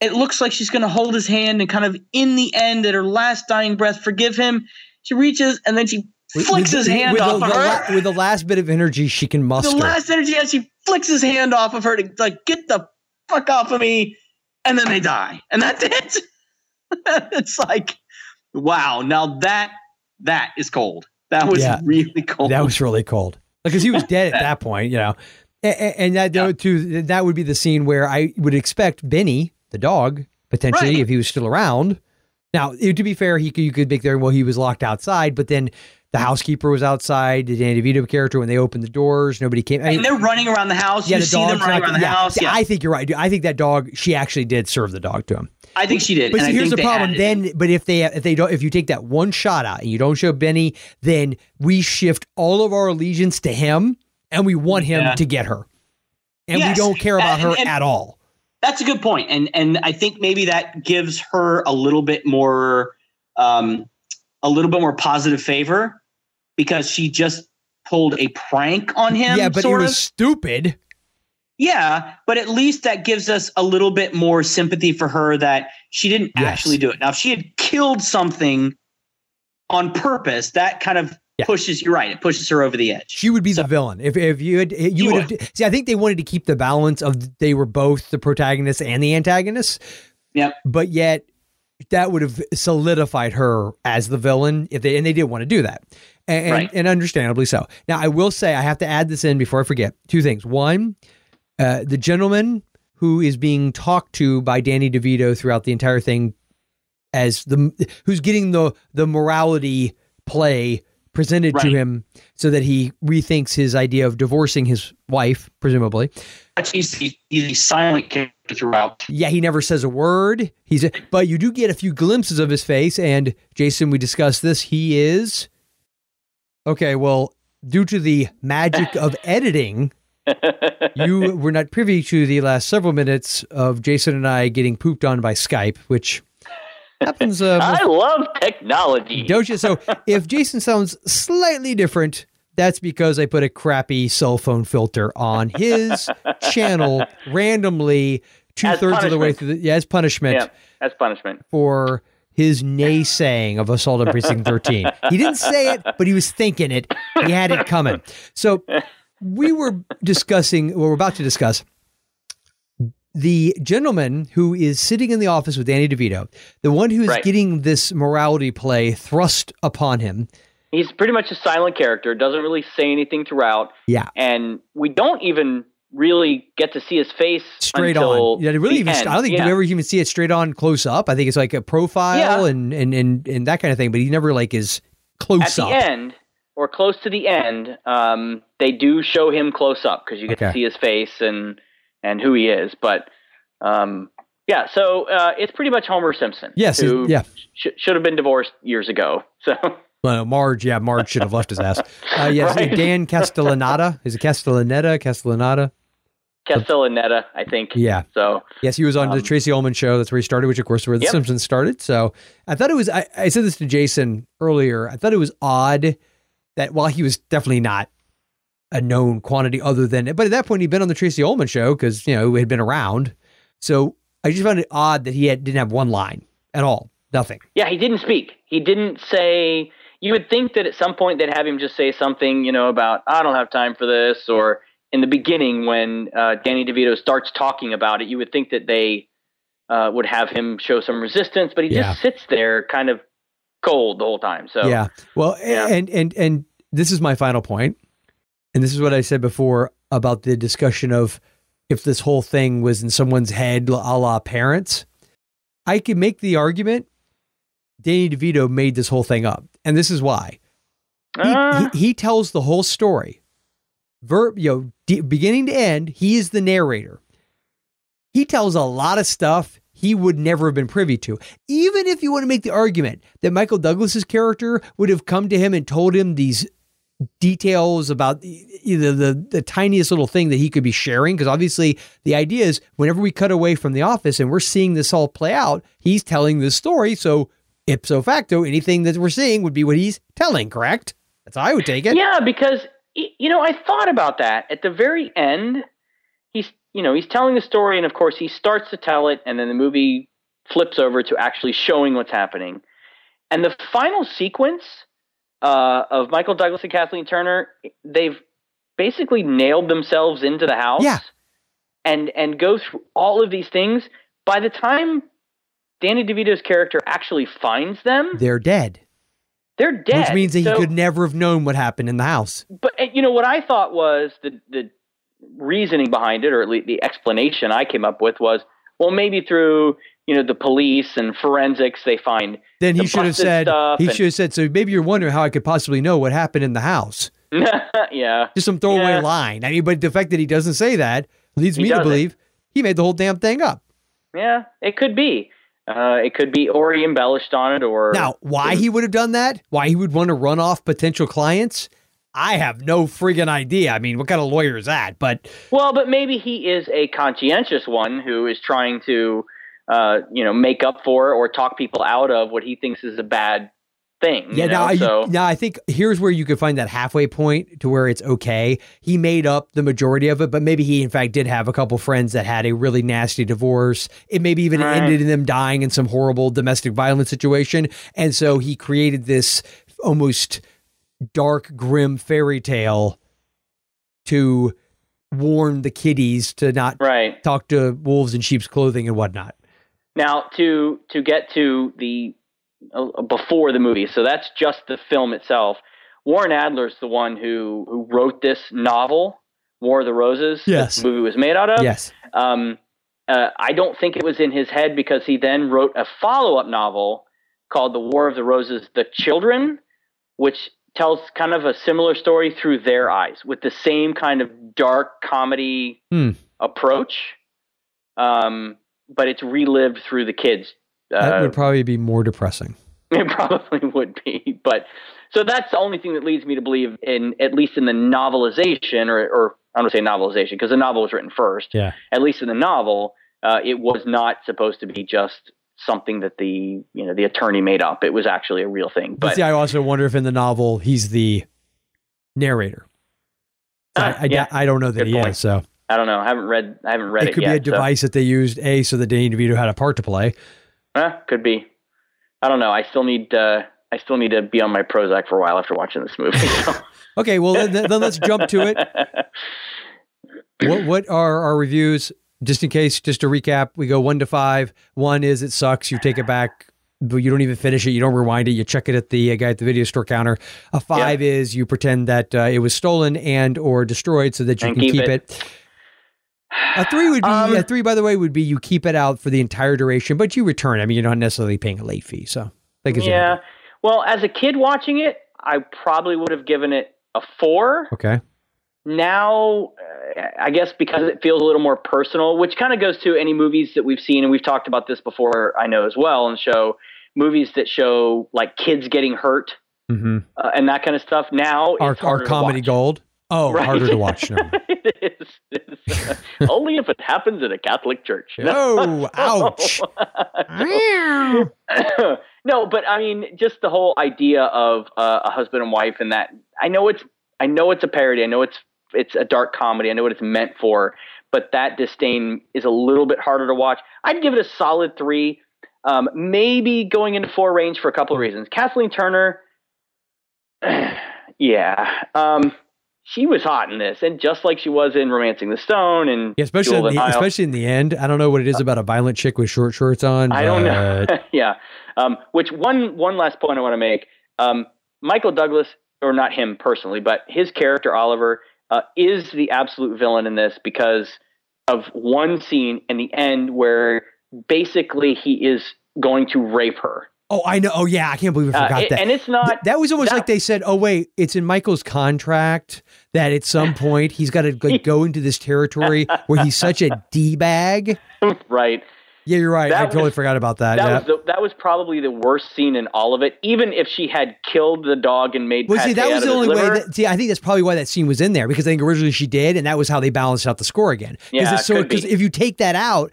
It looks like she's going to hold his hand and kind of in the end, at her last dying breath, forgive him. She reaches and then she flicks his hand with off the, of her. with the last bit of energy she can muster. the last energy as she flicks his hand off of her to like get the fuck off of me, and then they die, and that's it. it's like, wow. Now that that is cold. That was Yeah. really cold. That was really cold because he was dead at that point, you know. And, and that though, too, that would be the scene where I would expect Benny, the dog, potentially, Right. if he was still around. Now, to be fair, he you could make there. Well, he was locked outside, but then the housekeeper was outside. The Danny DeVito character, when they opened the doors, nobody came. I mean, and they're running around the house. yeah, you the see them running not- around the yeah. house. Yeah, I think you're right. I think that dog. She actually did serve the dog to him. I think she did. But and see, I here's the problem. Then, but if they if they don't if you take that one shot out and you don't show Benny, then we shift all of our allegiance to him, and we want him Yeah. to get her, and Yes. we don't care about And- her and- at all. That's a good point, and and I think maybe that gives her a little bit more, um, a little bit more positive favor because she just pulled a prank on him. yeah, but it was of. stupid. Yeah, but at least that gives us a little bit more sympathy for her that she didn't Yes. actually do it. Now, if she had killed something on purpose, that kind of Yeah. pushes. You're right. It pushes her over the edge. She would be the villain if if you had you She would have. See, I think they wanted to keep the balance of they were both the protagonists and the antagonists, Yep. but yet that would have solidified her as the villain if they and they didn't want to do that and, and, Right. and understandably so now i will say i have to add this in before i forget two things one uh, the gentleman who is being talked to by danny devito throughout the entire thing as the who's getting the the morality play presented to him so that he rethinks his idea of divorcing his wife presumably he's, he's a silent character throughout. yeah, he never says a word. He's a, but you do get a few glimpses of his face. And Jason, we discussed this. He is okay. Well, due to the magic of editing, you were not privy to the last several minutes of Jason and I getting pooped on by Skype, which happens. Uh, I love technology. don't you? So if Jason sounds slightly different, that's because I put a crappy cell phone filter on his channel randomly two As thirds of the way through the yeah, as punishment Yeah, as punishment. for his naysaying of Assault on Precinct 13. He didn't say it, but he was thinking it. He had it coming. So we were discussing, well, we're about to discuss the gentleman who is sitting in the office with Danny DeVito, the one who's Right. getting this morality play thrust upon him. He's pretty much a silent character, doesn't really say anything throughout, Yeah. and we don't even really get to see his face Straight on. Yeah, really even, I don't think yeah. you ever even see it straight on close up. I think it's like a profile Yeah. and, and, and, and that kind of thing, but he never like is close at the end or close to the end, um, they do show him close up because you get Okay. to see his face and and who he is. But um, yeah, so uh, it's pretty much Homer Simpson. Yes, who yeah. sh- should have been divorced years ago. So Well, Marge, yeah, Marge should have left his ass. Uh, yes, Right. Dan Castellaneta. Is it Castellaneta? Castellaneta? Castellaneta, I think. Yeah. So Yes, he was on the Um, Tracey Ullman show. That's where he started, which of course where The Yep. Simpsons started. So I thought it was. I, I said this to Jason earlier. I thought it was odd that while he was definitely not a known quantity, other than, but at that point he'd been on the Tracey Ullman show because you know he had been around. So I just found it odd that he had, didn't have one line at all. Nothing. yeah, he didn't speak. He didn't say. You would think that at some point they'd have him just say something, you know, about I don't have time for this, or in the beginning when uh, Danny DeVito starts talking about it, you would think that they uh, would have him show some resistance, but he Yeah. just sits there, kind of cold the whole time. So Yeah. Well, Yeah. and and and this is my final point, and this is what I said before about the discussion of if this whole thing was in someone's head, a la parents. I can make the argument. Danny DeVito made this whole thing up, and this is why. He, Uh, he, he tells the whole story, verb, you know, de- beginning to end. He is the narrator. He tells a lot of stuff he would never have been privy to. Even if you want to make the argument that Michael Douglas's character would have come to him and told him these details about the- either the, the tiniest little thing that he could be sharing, because obviously the idea is whenever we cut away from the office and we're seeing this all play out, he's telling this story. So ipso facto, anything that we're seeing would be what he's telling, correct? That's how I would take it. yeah, because you know I thought about that at the very end. He's you know, he's telling the story, and of course, he starts to tell it, and then the movie flips over to actually showing what's happening. And the final sequence uh, of Michael Douglas and Kathleen Turner, they've basically nailed themselves into the house. Yeah. And and go through all of these things. By the time Danny DeVito's character actually finds them, They're dead. they're dead. Which means that So- he could never have known what happened in the house. but you know what I thought was the the reasoning behind it, or at least the explanation I came up with was, well, maybe through you know the police and forensics they find. Then he should have said he and- should have said so maybe you're wondering how I could possibly know what happened in the house. yeah, Just some throwaway Yeah. line. I mean, but the fact that he doesn't say that leads He me to doesn't. believe he made the whole damn thing up. yeah, it could be. Uh, it could be, or he embellished on it, or Now, why he would have done that? Why he would want to run off potential clients? I have no friggin' idea. I mean, what kind of lawyer is that? But Well, but maybe he is a conscientious one who is trying to, uh, you know, make up for or talk people out of what he thinks is a bad thing. yeah, you now, know? I, now I think here's where you could find that halfway point to where it's okay. He made up the majority of it, but maybe he in fact did have a couple friends that had a really nasty divorce. It maybe even Right. ended in them dying in some horrible domestic violence situation, and so he created this almost dark, grim fairy tale to warn the kiddies to not right. talk to wolves in sheep's clothing and whatnot. Now to to get to the uh, before the movie, so that's just the film itself. Warren Adler's the one who who wrote this novel, War of the Roses. Yes. the movie was made out of. Yes. Um, uh, I don't think it was in his head because he then wrote a follow up novel called The War of the Roses: The Children, which tells kind of a similar story through their eyes with the same kind of dark comedy Hmm. approach. Um, but it's relived through the kids. That Uh, would probably be more depressing. it probably would be, but so that's the only thing that leads me to believe in at least in the novelization, or, or I'm going to say novelization because the novel was written first. Yeah. At least in the novel, uh, it was not supposed to be just something that the you know the attorney made up. It was actually a real thing. But But see, I also wonder if in the novel he's the narrator. Ah, I, I, yeah. I don't know that Good he point. is. So I don't know. I haven't read. I haven't read it, it could yet. be a device that they used a so that Danny DeVito had a part to play. Eh, could be. I don't know. I still need. Uh, I still need to be on my Prozac for a while after watching this movie. So. Okay, well then, then let's jump to it. What what are our reviews? Just in case, just to recap, we go one to five. One is it sucks. You take it back, but you don't even finish it. You don't rewind it. You check it at the uh, guy at the video store counter. A five is you pretend that uh, it was stolen and or destroyed so that you And can keep keep it. it. A three would be Um, a three. By the way, would be you keep it out for the entire duration, but you return. I mean, you're not necessarily paying a late fee, so that gives you- yeah. Well, as a kid watching it, I probably would have given it a four. Okay. Now, uh, I guess because it feels a little more personal, which kind of goes to any movies that we've seen, and we've talked about this before, I know as well, and show movies that show like kids getting hurt Mm-hmm. uh, and that kind of stuff. Now, Our it's our comedy gold. Oh, Right. harder to watch. No. it is. It's, uh, only if it happens in a Catholic church. Oh, ouch. no, but I mean, just the whole idea of uh, a husband and wife, and that I know it's, I know it's a parody. I know it's, it's a dark comedy. I know what it's meant for, but that disdain is a little bit harder to watch. I'd give it a solid three, um, maybe going into four range for a couple of reasons. Kathleen Turner, yeah, um, she was hot in this, and just like she was in *Romancing the Stone* and Yeah, especially in the, especially in the end. I don't know what it is about a violent chick with short shorts on. I don't know. yeah. Um, which one one last point I want to make. Um, Michael Douglas, or not him personally, but his character Oliver uh, is the absolute villain in this because of one scene in the end where basically he is going to rape her. Oh, I know. Oh, yeah. I can't believe I Uh, forgot it- that. and it's not- Th- that was almost that- like they said, "Oh, wait, it's in Michael's contract that at some point he's got to like go into this territory where he's such a d bag." right. Yeah, you're right. That I totally was- forgot about that. That yeah. was the, that was probably the worst scene in all of it. Even if she had killed the dog and made well, see, that was the only way. That, see, I think that's probably why that scene was in there because I think originally she did, and that was how they balanced out the score again. Yeah, it's so because if you take that out,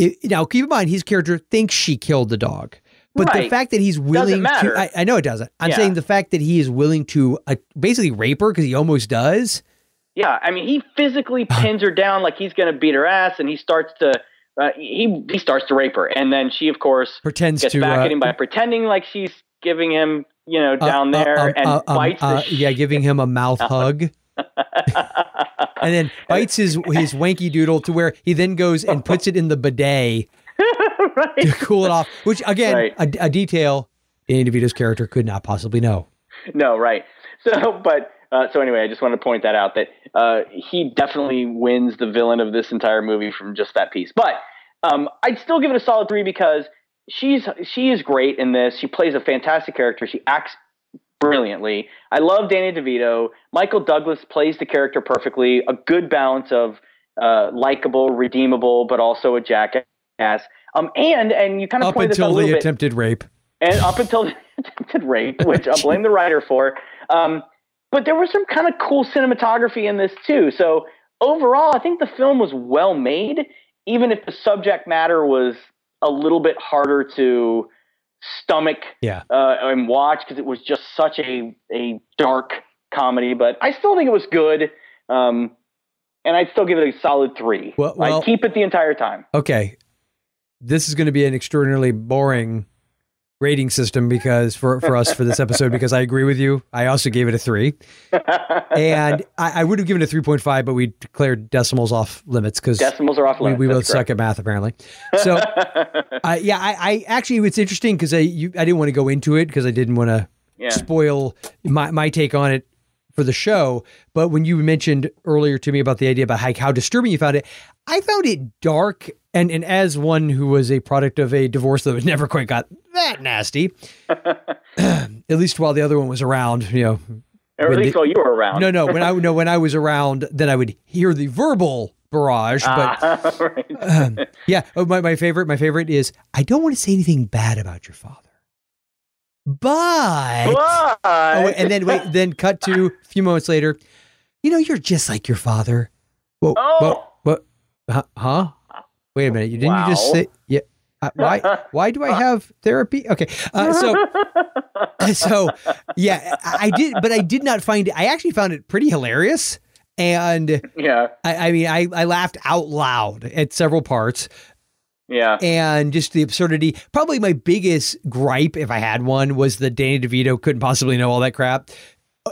it, now keep in mind his character thinks she killed the dog. But the fact that he's willing to, I, I know it doesn't. I'm Yeah. saying the fact that he is willing to uh, basically rape her because he almost does. Yeah, I mean, he physically pins her down like he's going to beat her ass, and he starts to uh, he he starts to rape her, and then she, of course, Pretends gets to, back uh, at him by pretending like she's giving him, you know, down Uh, uh, there, um, and uh, um, bites the uh, yeah, giving him a mouth hug. and then bites his his wanky doodle to where he then goes and puts it in the bidet to cool it off. Which again, Right. a, a detail Danny DeVito's character could not possibly know. no, right. So, but uh, so anyway, I just wanted to point that out that uh, he definitely wins the villain of this entire movie from just that piece. But um, I'd still give it a solid three because she's she is great in this. She plays a fantastic character. She acts brilliantly. I love Danny DeVito. Michael Douglas plays the character perfectly. A good balance of uh, likable, redeemable, but also a jackass. Um, and and you kind of Up pointed this out a until the bit attempted rape. and up until the attempted rape, which I'll blame the writer for. Um, but there was some kind of cool cinematography in this too. So overall, I think the film was well made, even if the subject matter was a little bit harder to stomach Yeah. uh, and watch because it was just such a a dark comedy. But I still think it was good, um, and I'd still give it a solid three. Well- well- I'd keep it the entire time. Okay. This is going to be an extraordinarily boring rating system because for, for us for this episode because I agree with you. I also gave it a three, and I, I would have given it a three point five, but we declared decimals off limits because Decimals are off we, limits. we both That's suck at math apparently. So, uh, yeah, I, I actually it's interesting because I you, I didn't want to go into it because I didn't want to Yeah. spoil my my take on it for the show. But when you mentioned earlier to me about the idea about how, how disturbing you found it, I found it dark. And and as one who was a product of a divorce that never quite got that nasty, at least while the other one was around, you know. Or at least the- while you were around. No, no. When I no when I was around, then I would hear the verbal barrage. But Ah, right. um, yeah, oh, my, my favorite, my favorite is I don't want to say anything bad about your father, but But- oh, and then wait, then cut to a few moments later. You know, you're just like your father. Whoa, Oh. what, what, huh? Wait a minute, you didn't you just say yeah? Uh, why? Why do I have therapy? Okay, uh, so so yeah, I, I did, but I did not find it. I actually found it pretty hilarious, and yeah, I, I mean, I I laughed out loud at several parts yeah. and just the absurdity. Probably my biggest gripe, if I had one, was that Danny DeVito couldn't possibly know all that crap.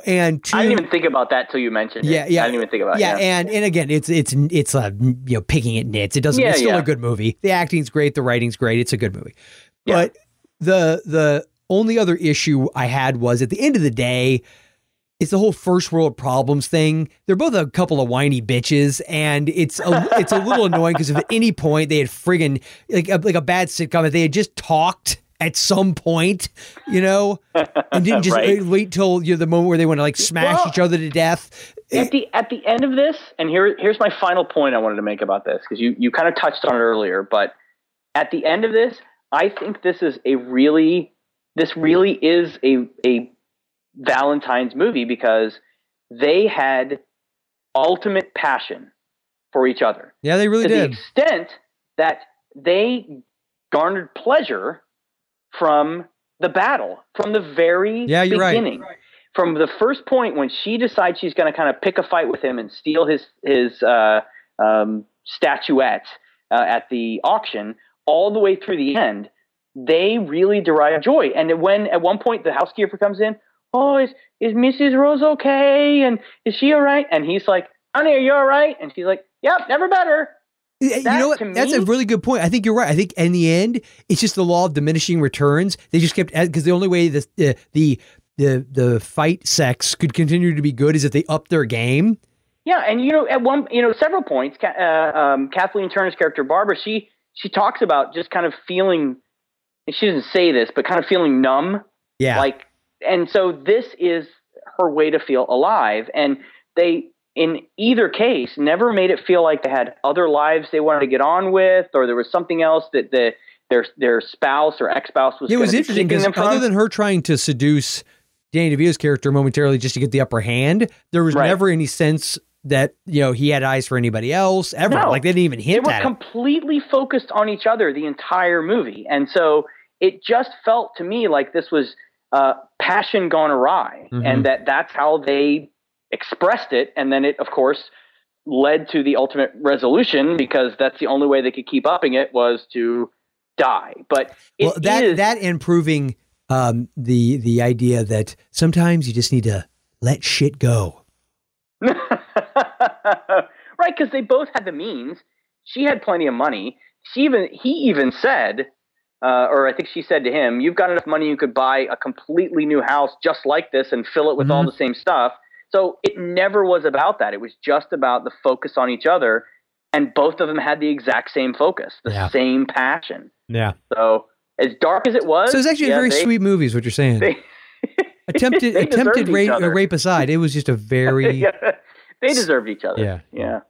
And two, I didn't even think about that till you mentioned yeah, it. yeah, I didn't even think about yeah, it. and and again, it's it's it's uh, you know picking at nits. It doesn't. Yeah, it's still yeah. a good movie. The acting's great. The writing's great. It's a good movie. Yeah. But the the only other issue I had was at the end of the day. It's the whole first world problems thing. They're both a couple of whiny bitches, and it's a, it's a little annoying because if at any point they had friggin' like a, like a bad sitcom, if they had just talked at some point, you know, and didn't just Right. wait, till you know, the moment where they want to like smash Well, each other to death. at the at the end of this, and here here's my final point I wanted to make about this because you you kind of touched on it earlier, but at the end of this, I think this is a really this really is a a Valentine's movie because they had ultimate passion for each other Yeah, they really to did. To the extent that they garnered pleasure from the battle from the very Yeah, you're right. beginning. From the first point when she decides she's going to kind of pick a fight with him and steal his his uh, um, statuette uh, at the auction, all the way through the end, they really derive joy. And when at one point the housekeeper comes in, oh, is is Mrs. Rose okay? And is she all right? And he's like, honey, are you all right? And she's like, yep, never better. You That, know what? to That's a really good point. I think you're right. I think in the end, it's just the law of diminishing returns. They just kept because the only way the the the the, the fight sex could continue to be good is if they up their game. Yeah, and you know, at one, you know, several points, uh, um, Kathleen Turner's character Barbara, she she talks about just kind of feeling. She doesn't say this, but kind of feeling numb. Yeah, Like, and so this is her way to feel alive, and they, in either case, never made it feel like they had other lives they wanted to get on with, or there was something else that the their their spouse or ex spouse was. it was be interesting because other than her trying to seduce Danny DeVito's character momentarily just to get the upper hand, there was Right. never any sense that you know he had eyes for anybody else ever. No. Like they didn't even they hint were at it. completely focused on each other the entire movie and so it just felt to me like this was uh, passion gone awry Mhm. and that that's how they expressed it, and then it, of course, led to the ultimate resolution because that's the only way they could keep upping it was to die. But well, that is, that and proving um, the the idea that sometimes you just need to let shit go. right, because they both had the means. She had plenty of money. She even he even said, uh, or I think she said to him, "You've got enough money you could buy a completely new house just like this and fill it with mm-hmm. all the same stuff." So it never was about that. It was just about the focus on each other, and both of them had the exact same focus, the yeah. same passion. Yeah. So as dark as it was, so it's actually yeah, a very they, sweet movie. Is what you're saying? They, attempted attempted rape, uh, rape aside, it was just a very. yeah, they deserved each other. Yeah. Yeah.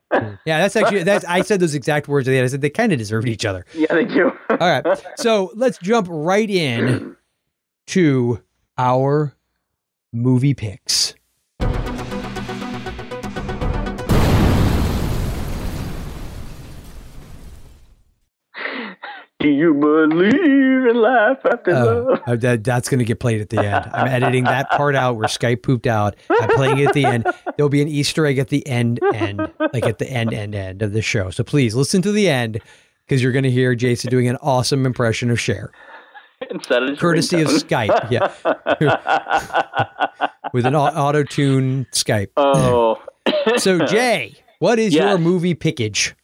yeah, that's actually that's I said those exact words at the end. I said they kind of deserved each other. Yeah, they do. All right. So let's jump right in to our movie picks. Do you believe in life after uh, love? Uh, that, that's going to get played at the end. I'm editing that part out where Skype pooped out. I'm playing it at the end. There'll be an Easter egg at the end, end, like at the end, end, end of the show. So please listen to the end because you're going to hear Jason doing an awesome impression of Cher. Instead of courtesy of Skype, yeah, with an auto tune Skype. Oh, so Jay, what is yes. your movie pickage?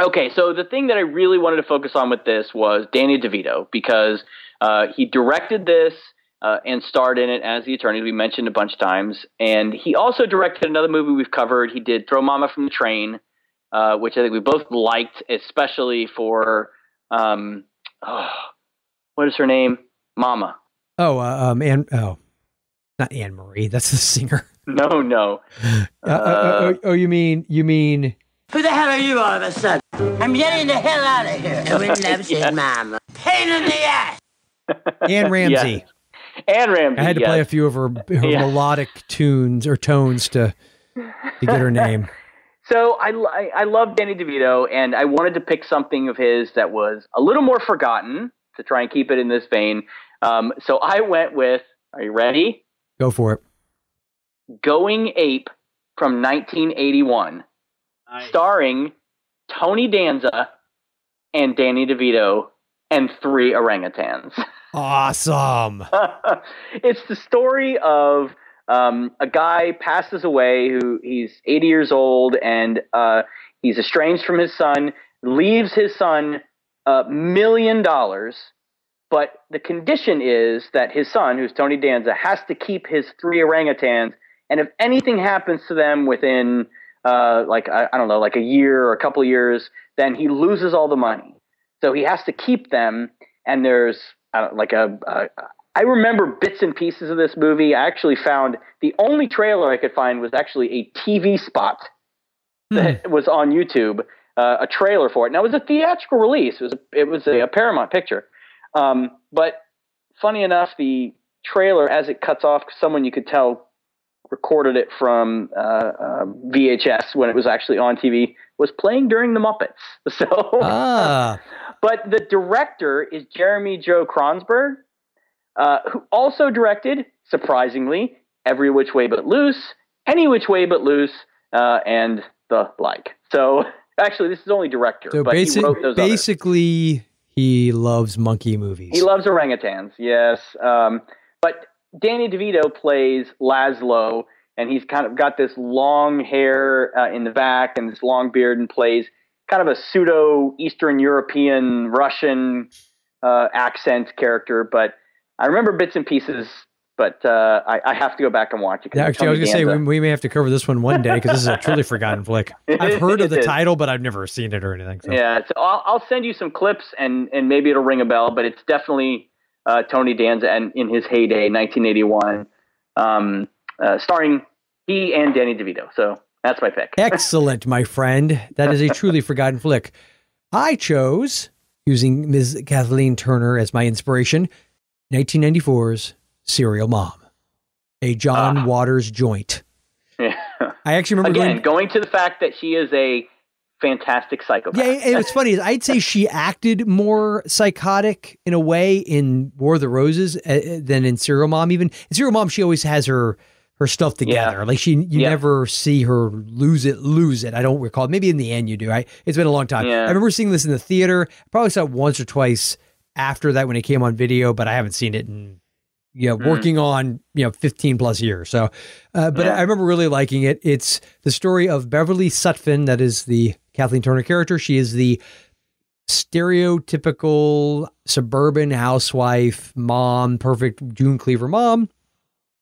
Okay, so the thing that I really wanted to focus on with this was Danny DeVito because uh, he directed this uh, and starred in it as the attorney. We mentioned a bunch of times, and he also directed another movie we've covered. He did Throw Mama from the Train, uh, which I think we both liked, especially for um, oh, what is her name, Mama. Oh, uh, um, Anne. Oh, not Anne Marie. That's the singer. No, no. Uh, uh, oh, oh, you mean you mean who the hell are you all of a sudden? I'm getting the hell out of here. Who loves his mama? Pain in the ass. Anne Ramsey. Anne Ramsey. I had to yes. play a few of her, her yeah. melodic tunes or tones to to get her name. So I, I, I love Danny DeVito, and I wanted to pick something of his that was a little more forgotten to try and keep it in this vein. Um, so I went with. Are you ready? Go for it. Going Ape from 1981 nice. starring Tony Danza and Danny DeVito and three orangutans. Awesome. it's the story of um, a guy passes away who he's 80 years old and uh, he's estranged from his son, leaves his son a million dollars. But the condition is that his son, who's Tony Danza, has to keep his three orangutans. And if anything happens to them within uh, like I, I, don't know, like a year or a couple years, then he loses all the money. So he has to keep them. And there's uh, like a, a I remember bits and pieces of this movie. I actually found the only trailer I could find was actually a TV spot hmm. that was on YouTube, uh, a trailer for it. Now it was a theatrical release. It was a, it was a, a Paramount picture. Um, but funny enough, the trailer as it cuts off, someone you could tell recorded it from uh, uh, VHS when it was actually on TV, was playing during the Muppets. So, ah. but the director is Jeremy Joe Kronsberg, uh, who also directed, surprisingly, Every Which Way But Loose, Any Which Way But Loose, uh, and the like. So, actually, this is only director, so but he wrote those. Basically, others. he loves monkey movies. He loves orangutans. Yes, um, but Danny DeVito plays Laszlo, and he's kind of got this long hair uh, in the back and this long beard, and plays kind of a pseudo Eastern European Russian uh, accent character. But I remember bits and pieces. But uh, I, I, have to go back and watch it. Yeah, actually, I was going to say we, we, may have to cover this one one day because this is a truly forgotten flick. I've heard of the title, but I've never seen it or anything. So. Yeah, so I'll, I'll send you some clips and and maybe it'll ring a bell. But it's definitely uh, Tony Danza and in his heyday, 1981, um, uh, starring he and Danny DeVito. So that's my pick. Excellent, my friend. That is a truly forgotten flick. I chose, using Ms. Kathleen Turner as my inspiration, 1994's Serial Mom, a John uh, Waters joint. Yeah. I actually remember Again, going, going to the fact that she is a fantastic psychopath. Yeah, and what's funny is I'd say she acted more psychotic in a way in War of the Roses uh, uh than in Serial Mom. Even in Serial Mom, she always has her her stuff together. Yeah. Like she, you Yeah. never see her lose it, lose it. I don't recall. Maybe in the end you do. I, it's been a long time. Yeah. I remember seeing this in the theater. Probably saw it once or twice after that when it came on video, but I haven't seen it in, you know, Mm. working on, you know, 15 plus years. So, uh, but Yeah. I remember really liking it. It's the story of Beverly Sutphin. That is the Kathleen Turner character. She is the stereotypical suburban housewife, mom, perfect June Cleaver mom.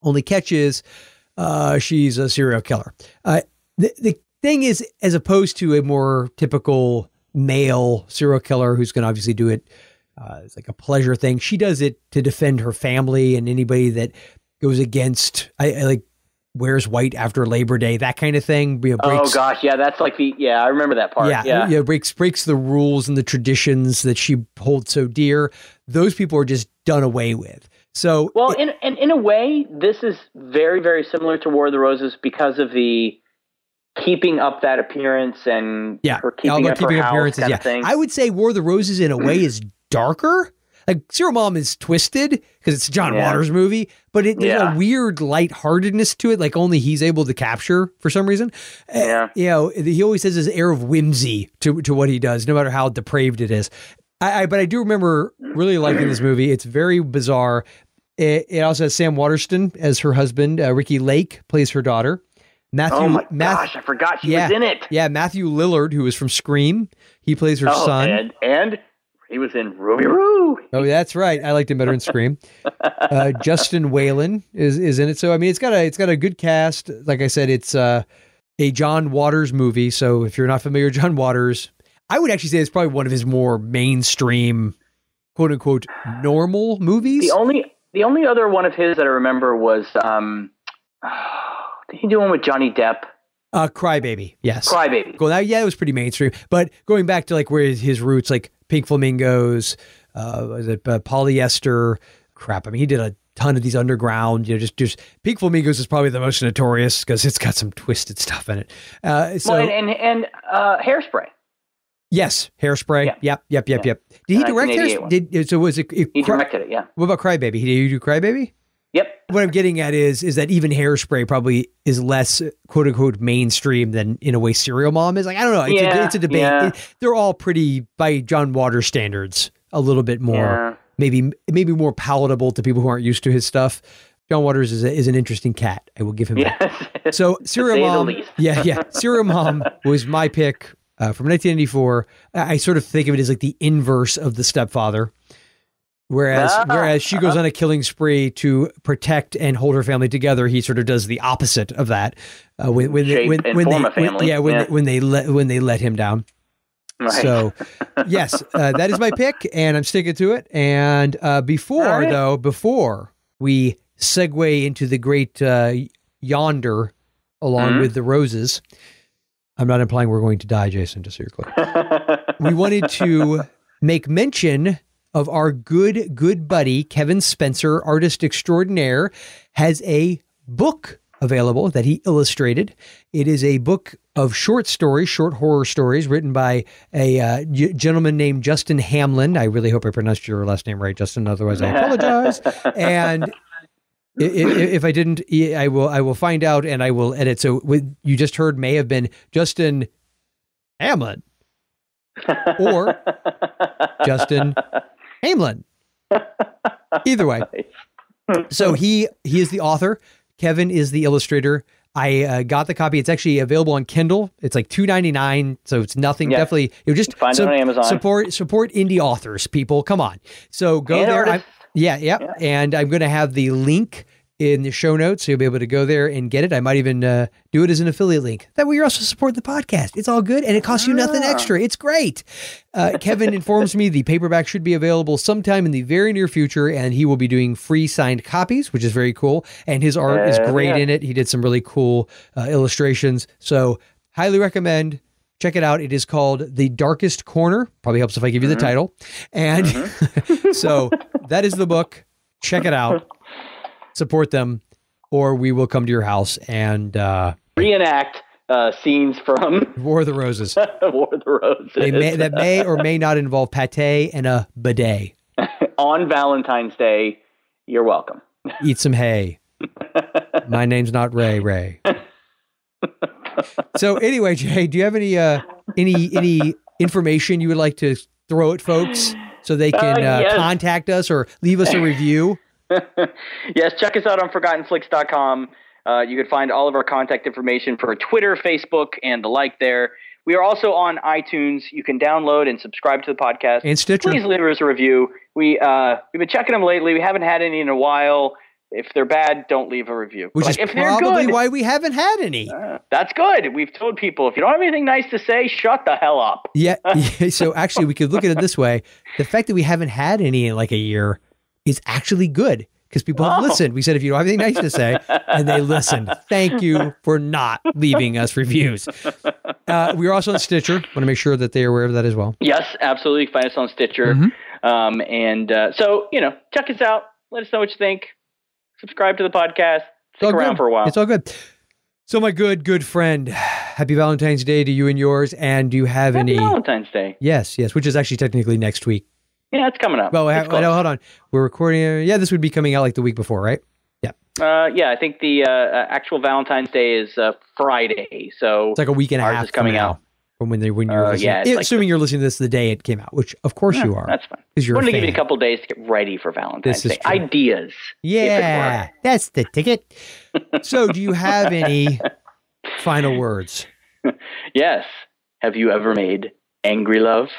Only catch is uh, she's a serial killer. Uh, the, the thing is, as opposed to a more typical male serial killer who's going to obviously do it, uh, it's like a pleasure thing. She does it to defend her family and anybody that goes against, I, I like, wears white after Labor Day, that kind of thing. You know, Oh gosh, yeah, that's like the yeah, I remember that part. yeah, Yeah, yeah, breaks breaks the rules and the traditions that she holds so dear. Those people are just done away with. So Well, in, in in a way, this is very very similar to War of the Roses because of the keeping up that appearance and yeah, her keeping up keeping her house appearances. Yeah. I would say War of the Roses in a way is darker. Like Serial Mom is twisted because it's a John Yeah. Waters movie, but it, there's Yeah. a weird lightheartedness to it, like only he's able to capture for some reason. Uh, Yeah. you know, he always has this air of whimsy to to what he does, no matter how depraved it is. I, I but I do remember really liking this movie. It's very bizarre. It, it also has Sam Waterston as her husband. Uh, Ricki Lake plays her daughter. Matthew, oh my Math- gosh, I forgot she yeah, was in it. Yeah, Matthew Lillard, who was from Scream, he plays her oh, son. and and he was in Scooby-Doo. Oh, that's right. I liked him better in Scream. Uh, Justin Whalin is is in it. So I mean, it's got a it's got a good cast. Like I said, it's uh, a John Waters movie. So if you're not familiar with John Waters, I would actually say it's probably one of his more mainstream, quote unquote, normal movies. The only the only other one of his that I remember was um, did he do one with Johnny Depp? Uh, Crybaby, yes. Crybaby. Go that, yeah, it was pretty mainstream. But going back to like where his, his roots, like Pink Flamingos, uh, was it uh, polyester? Crap. I mean, he did a ton of these underground. You know, just just Pink Flamingos is probably the most notorious because it's got some twisted stuff in it. Uh, so well, and and, and uh, Hairspray. yes, Hairspray. Yep, yep, yep, Yeah. yep. Did he direct 1988 Hairspray? Did so? Was it? it He directed it. Yeah. what about Crybaby? Did you do Crybaby? Yep. What I'm getting at is is that even Hairspray probably is less quote unquote mainstream than in a way Serial Mom is. Like I don't know. It's, a, Yeah, it's a debate. yeah. It- they're all pretty by John Waters standards, a little bit more Yeah. maybe maybe more palatable to people who aren't used to his stuff. John Waters is a, is an interesting cat. I will give him that. Yes. So To Serial Mom, yeah, yeah, Serial Mom was my pick uh, from 1994. I I sort of think of it as like the inverse of the stepfather. Whereas, Ah, whereas she goes uh-huh. on a killing spree to protect and hold her family together, he sort of does the opposite of that. Uh, when when they, when, when form they a family, when, yeah when yeah. They, when they let when they let him down. Right. So, yes, uh, that is my pick, and I'm sticking to it. And uh, before, right. though, before we segue into the great uh, yonder along Mhm. with the roses, I'm not implying we're going to die, Jason, just so you're clear. we wanted to make mention of our good, good buddy, Kevin Spencer, artist extraordinaire, has a book available that he illustrated. It is a book of short stories, short horror stories written by a uh, g- gentleman named Justin Hamlin. I really hope I pronounced your last name right, Justin. Otherwise, I apologize. and if I didn't, I will. I will find out and I will edit. So what you just heard may have been Justin Hamlin or Justin Hamlin. Either way. So he he is the author. Kevin is the illustrator. I uh, got the copy. It's actually available on Kindle. It's like two ninety nine, so it's nothing. Yeah. Definitely, you just Find it on Amazon. Support support indie authors, people. Come on. So go And there. Yeah, yeah, Yeah. And I'm going to have the link in the show notes, so you'll be able to go there and get it. I might even uh, do it as an affiliate link. That way, you're also supporting the podcast. It's all good, and it costs you nothing Ah. extra. It's great. Uh, Kevin informs me the paperback should be available sometime in the very near future, and he will be doing free signed copies, which is very cool. And his art is great yeah. in it. He did some really cool uh, illustrations. So, highly recommend. Check it out. It is called The Darkest Corner. Probably helps if I give you the Mm-hmm. title. And so that is the book. Check it out. Support them, or we will come to your house and uh, Reenact uh, scenes from War of the Roses. War of the Roses They may, that may or may not involve pate and a bidet. on Valentine's Day. You're welcome. Eat some hay. My name's not Ray. Ray. so anyway, Jay, do you have any uh, any any information you would like to throw at folks so they can uh, Uh, yes. contact us or leave us a review? yes, check us out on ForgottenFlix.com. Uh, you can find all of our contact information for Twitter, Facebook, and the like there. We are also on iTunes. You can download and subscribe to the podcast. And Stitcher. Please leave us a review. We uh, we've been checking them lately. We haven't had any in a while. If they're bad, don't leave a review. Which But is if probably good, why we haven't had any. uh, that's good. We've told people if you don't have anything nice to say, shut the hell up. Yeah. yeah, So actually, we could look at it this way: the fact that we haven't had any in like a year is actually good because people have Oh. listened. We said if you don't have anything nice to say, and they listened. Thank you for not leaving us reviews. Uh, we are also on Stitcher. Want to make sure that they are aware of that as well. Yes, absolutely. Find us on Stitcher. Mm-hmm. Um, and uh, so, you know, check us out. Let us know what you think. Subscribe to the podcast. Stick around good. for a while. It's all good. So, my good, good friend, happy Valentine's Day to you and yours. And do you have Happy any? Valentine's Day. Yes, yes, which is actually technically next week. Yeah, it's coming up. Well, It's ha- close. no, hold on. We're recording. Yeah, this would be coming out like the week before, right? Yeah. Uh, yeah, I think the uh, actual Valentine's Day is uh, Friday. So It's like a week and a half is coming out. from when they when you're Uh, listening. yeah, Yeah, like assuming you're listening to this the day it came out, which of course Yeah, you are. That's fine. because you're a Wanted to give you a couple days to get ready for Valentine's Day. true. Ideas. Yeah, that's the ticket. so, do you have any final words? Yes. Have you ever made angry love?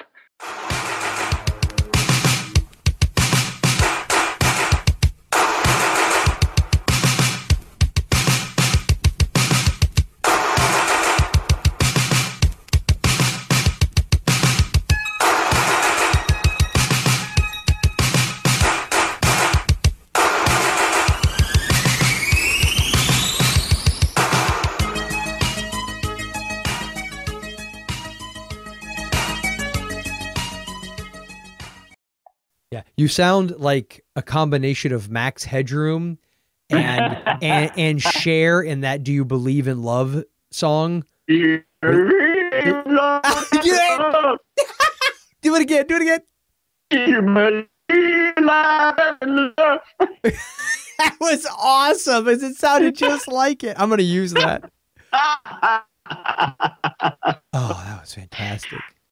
You sound like a combination of Max Headroom and and and Cher in that "Do You Believe in Love" song. do it again. Do it again. that was awesome. As it sounded just like it. I'm gonna use that. Oh, that was fantastic.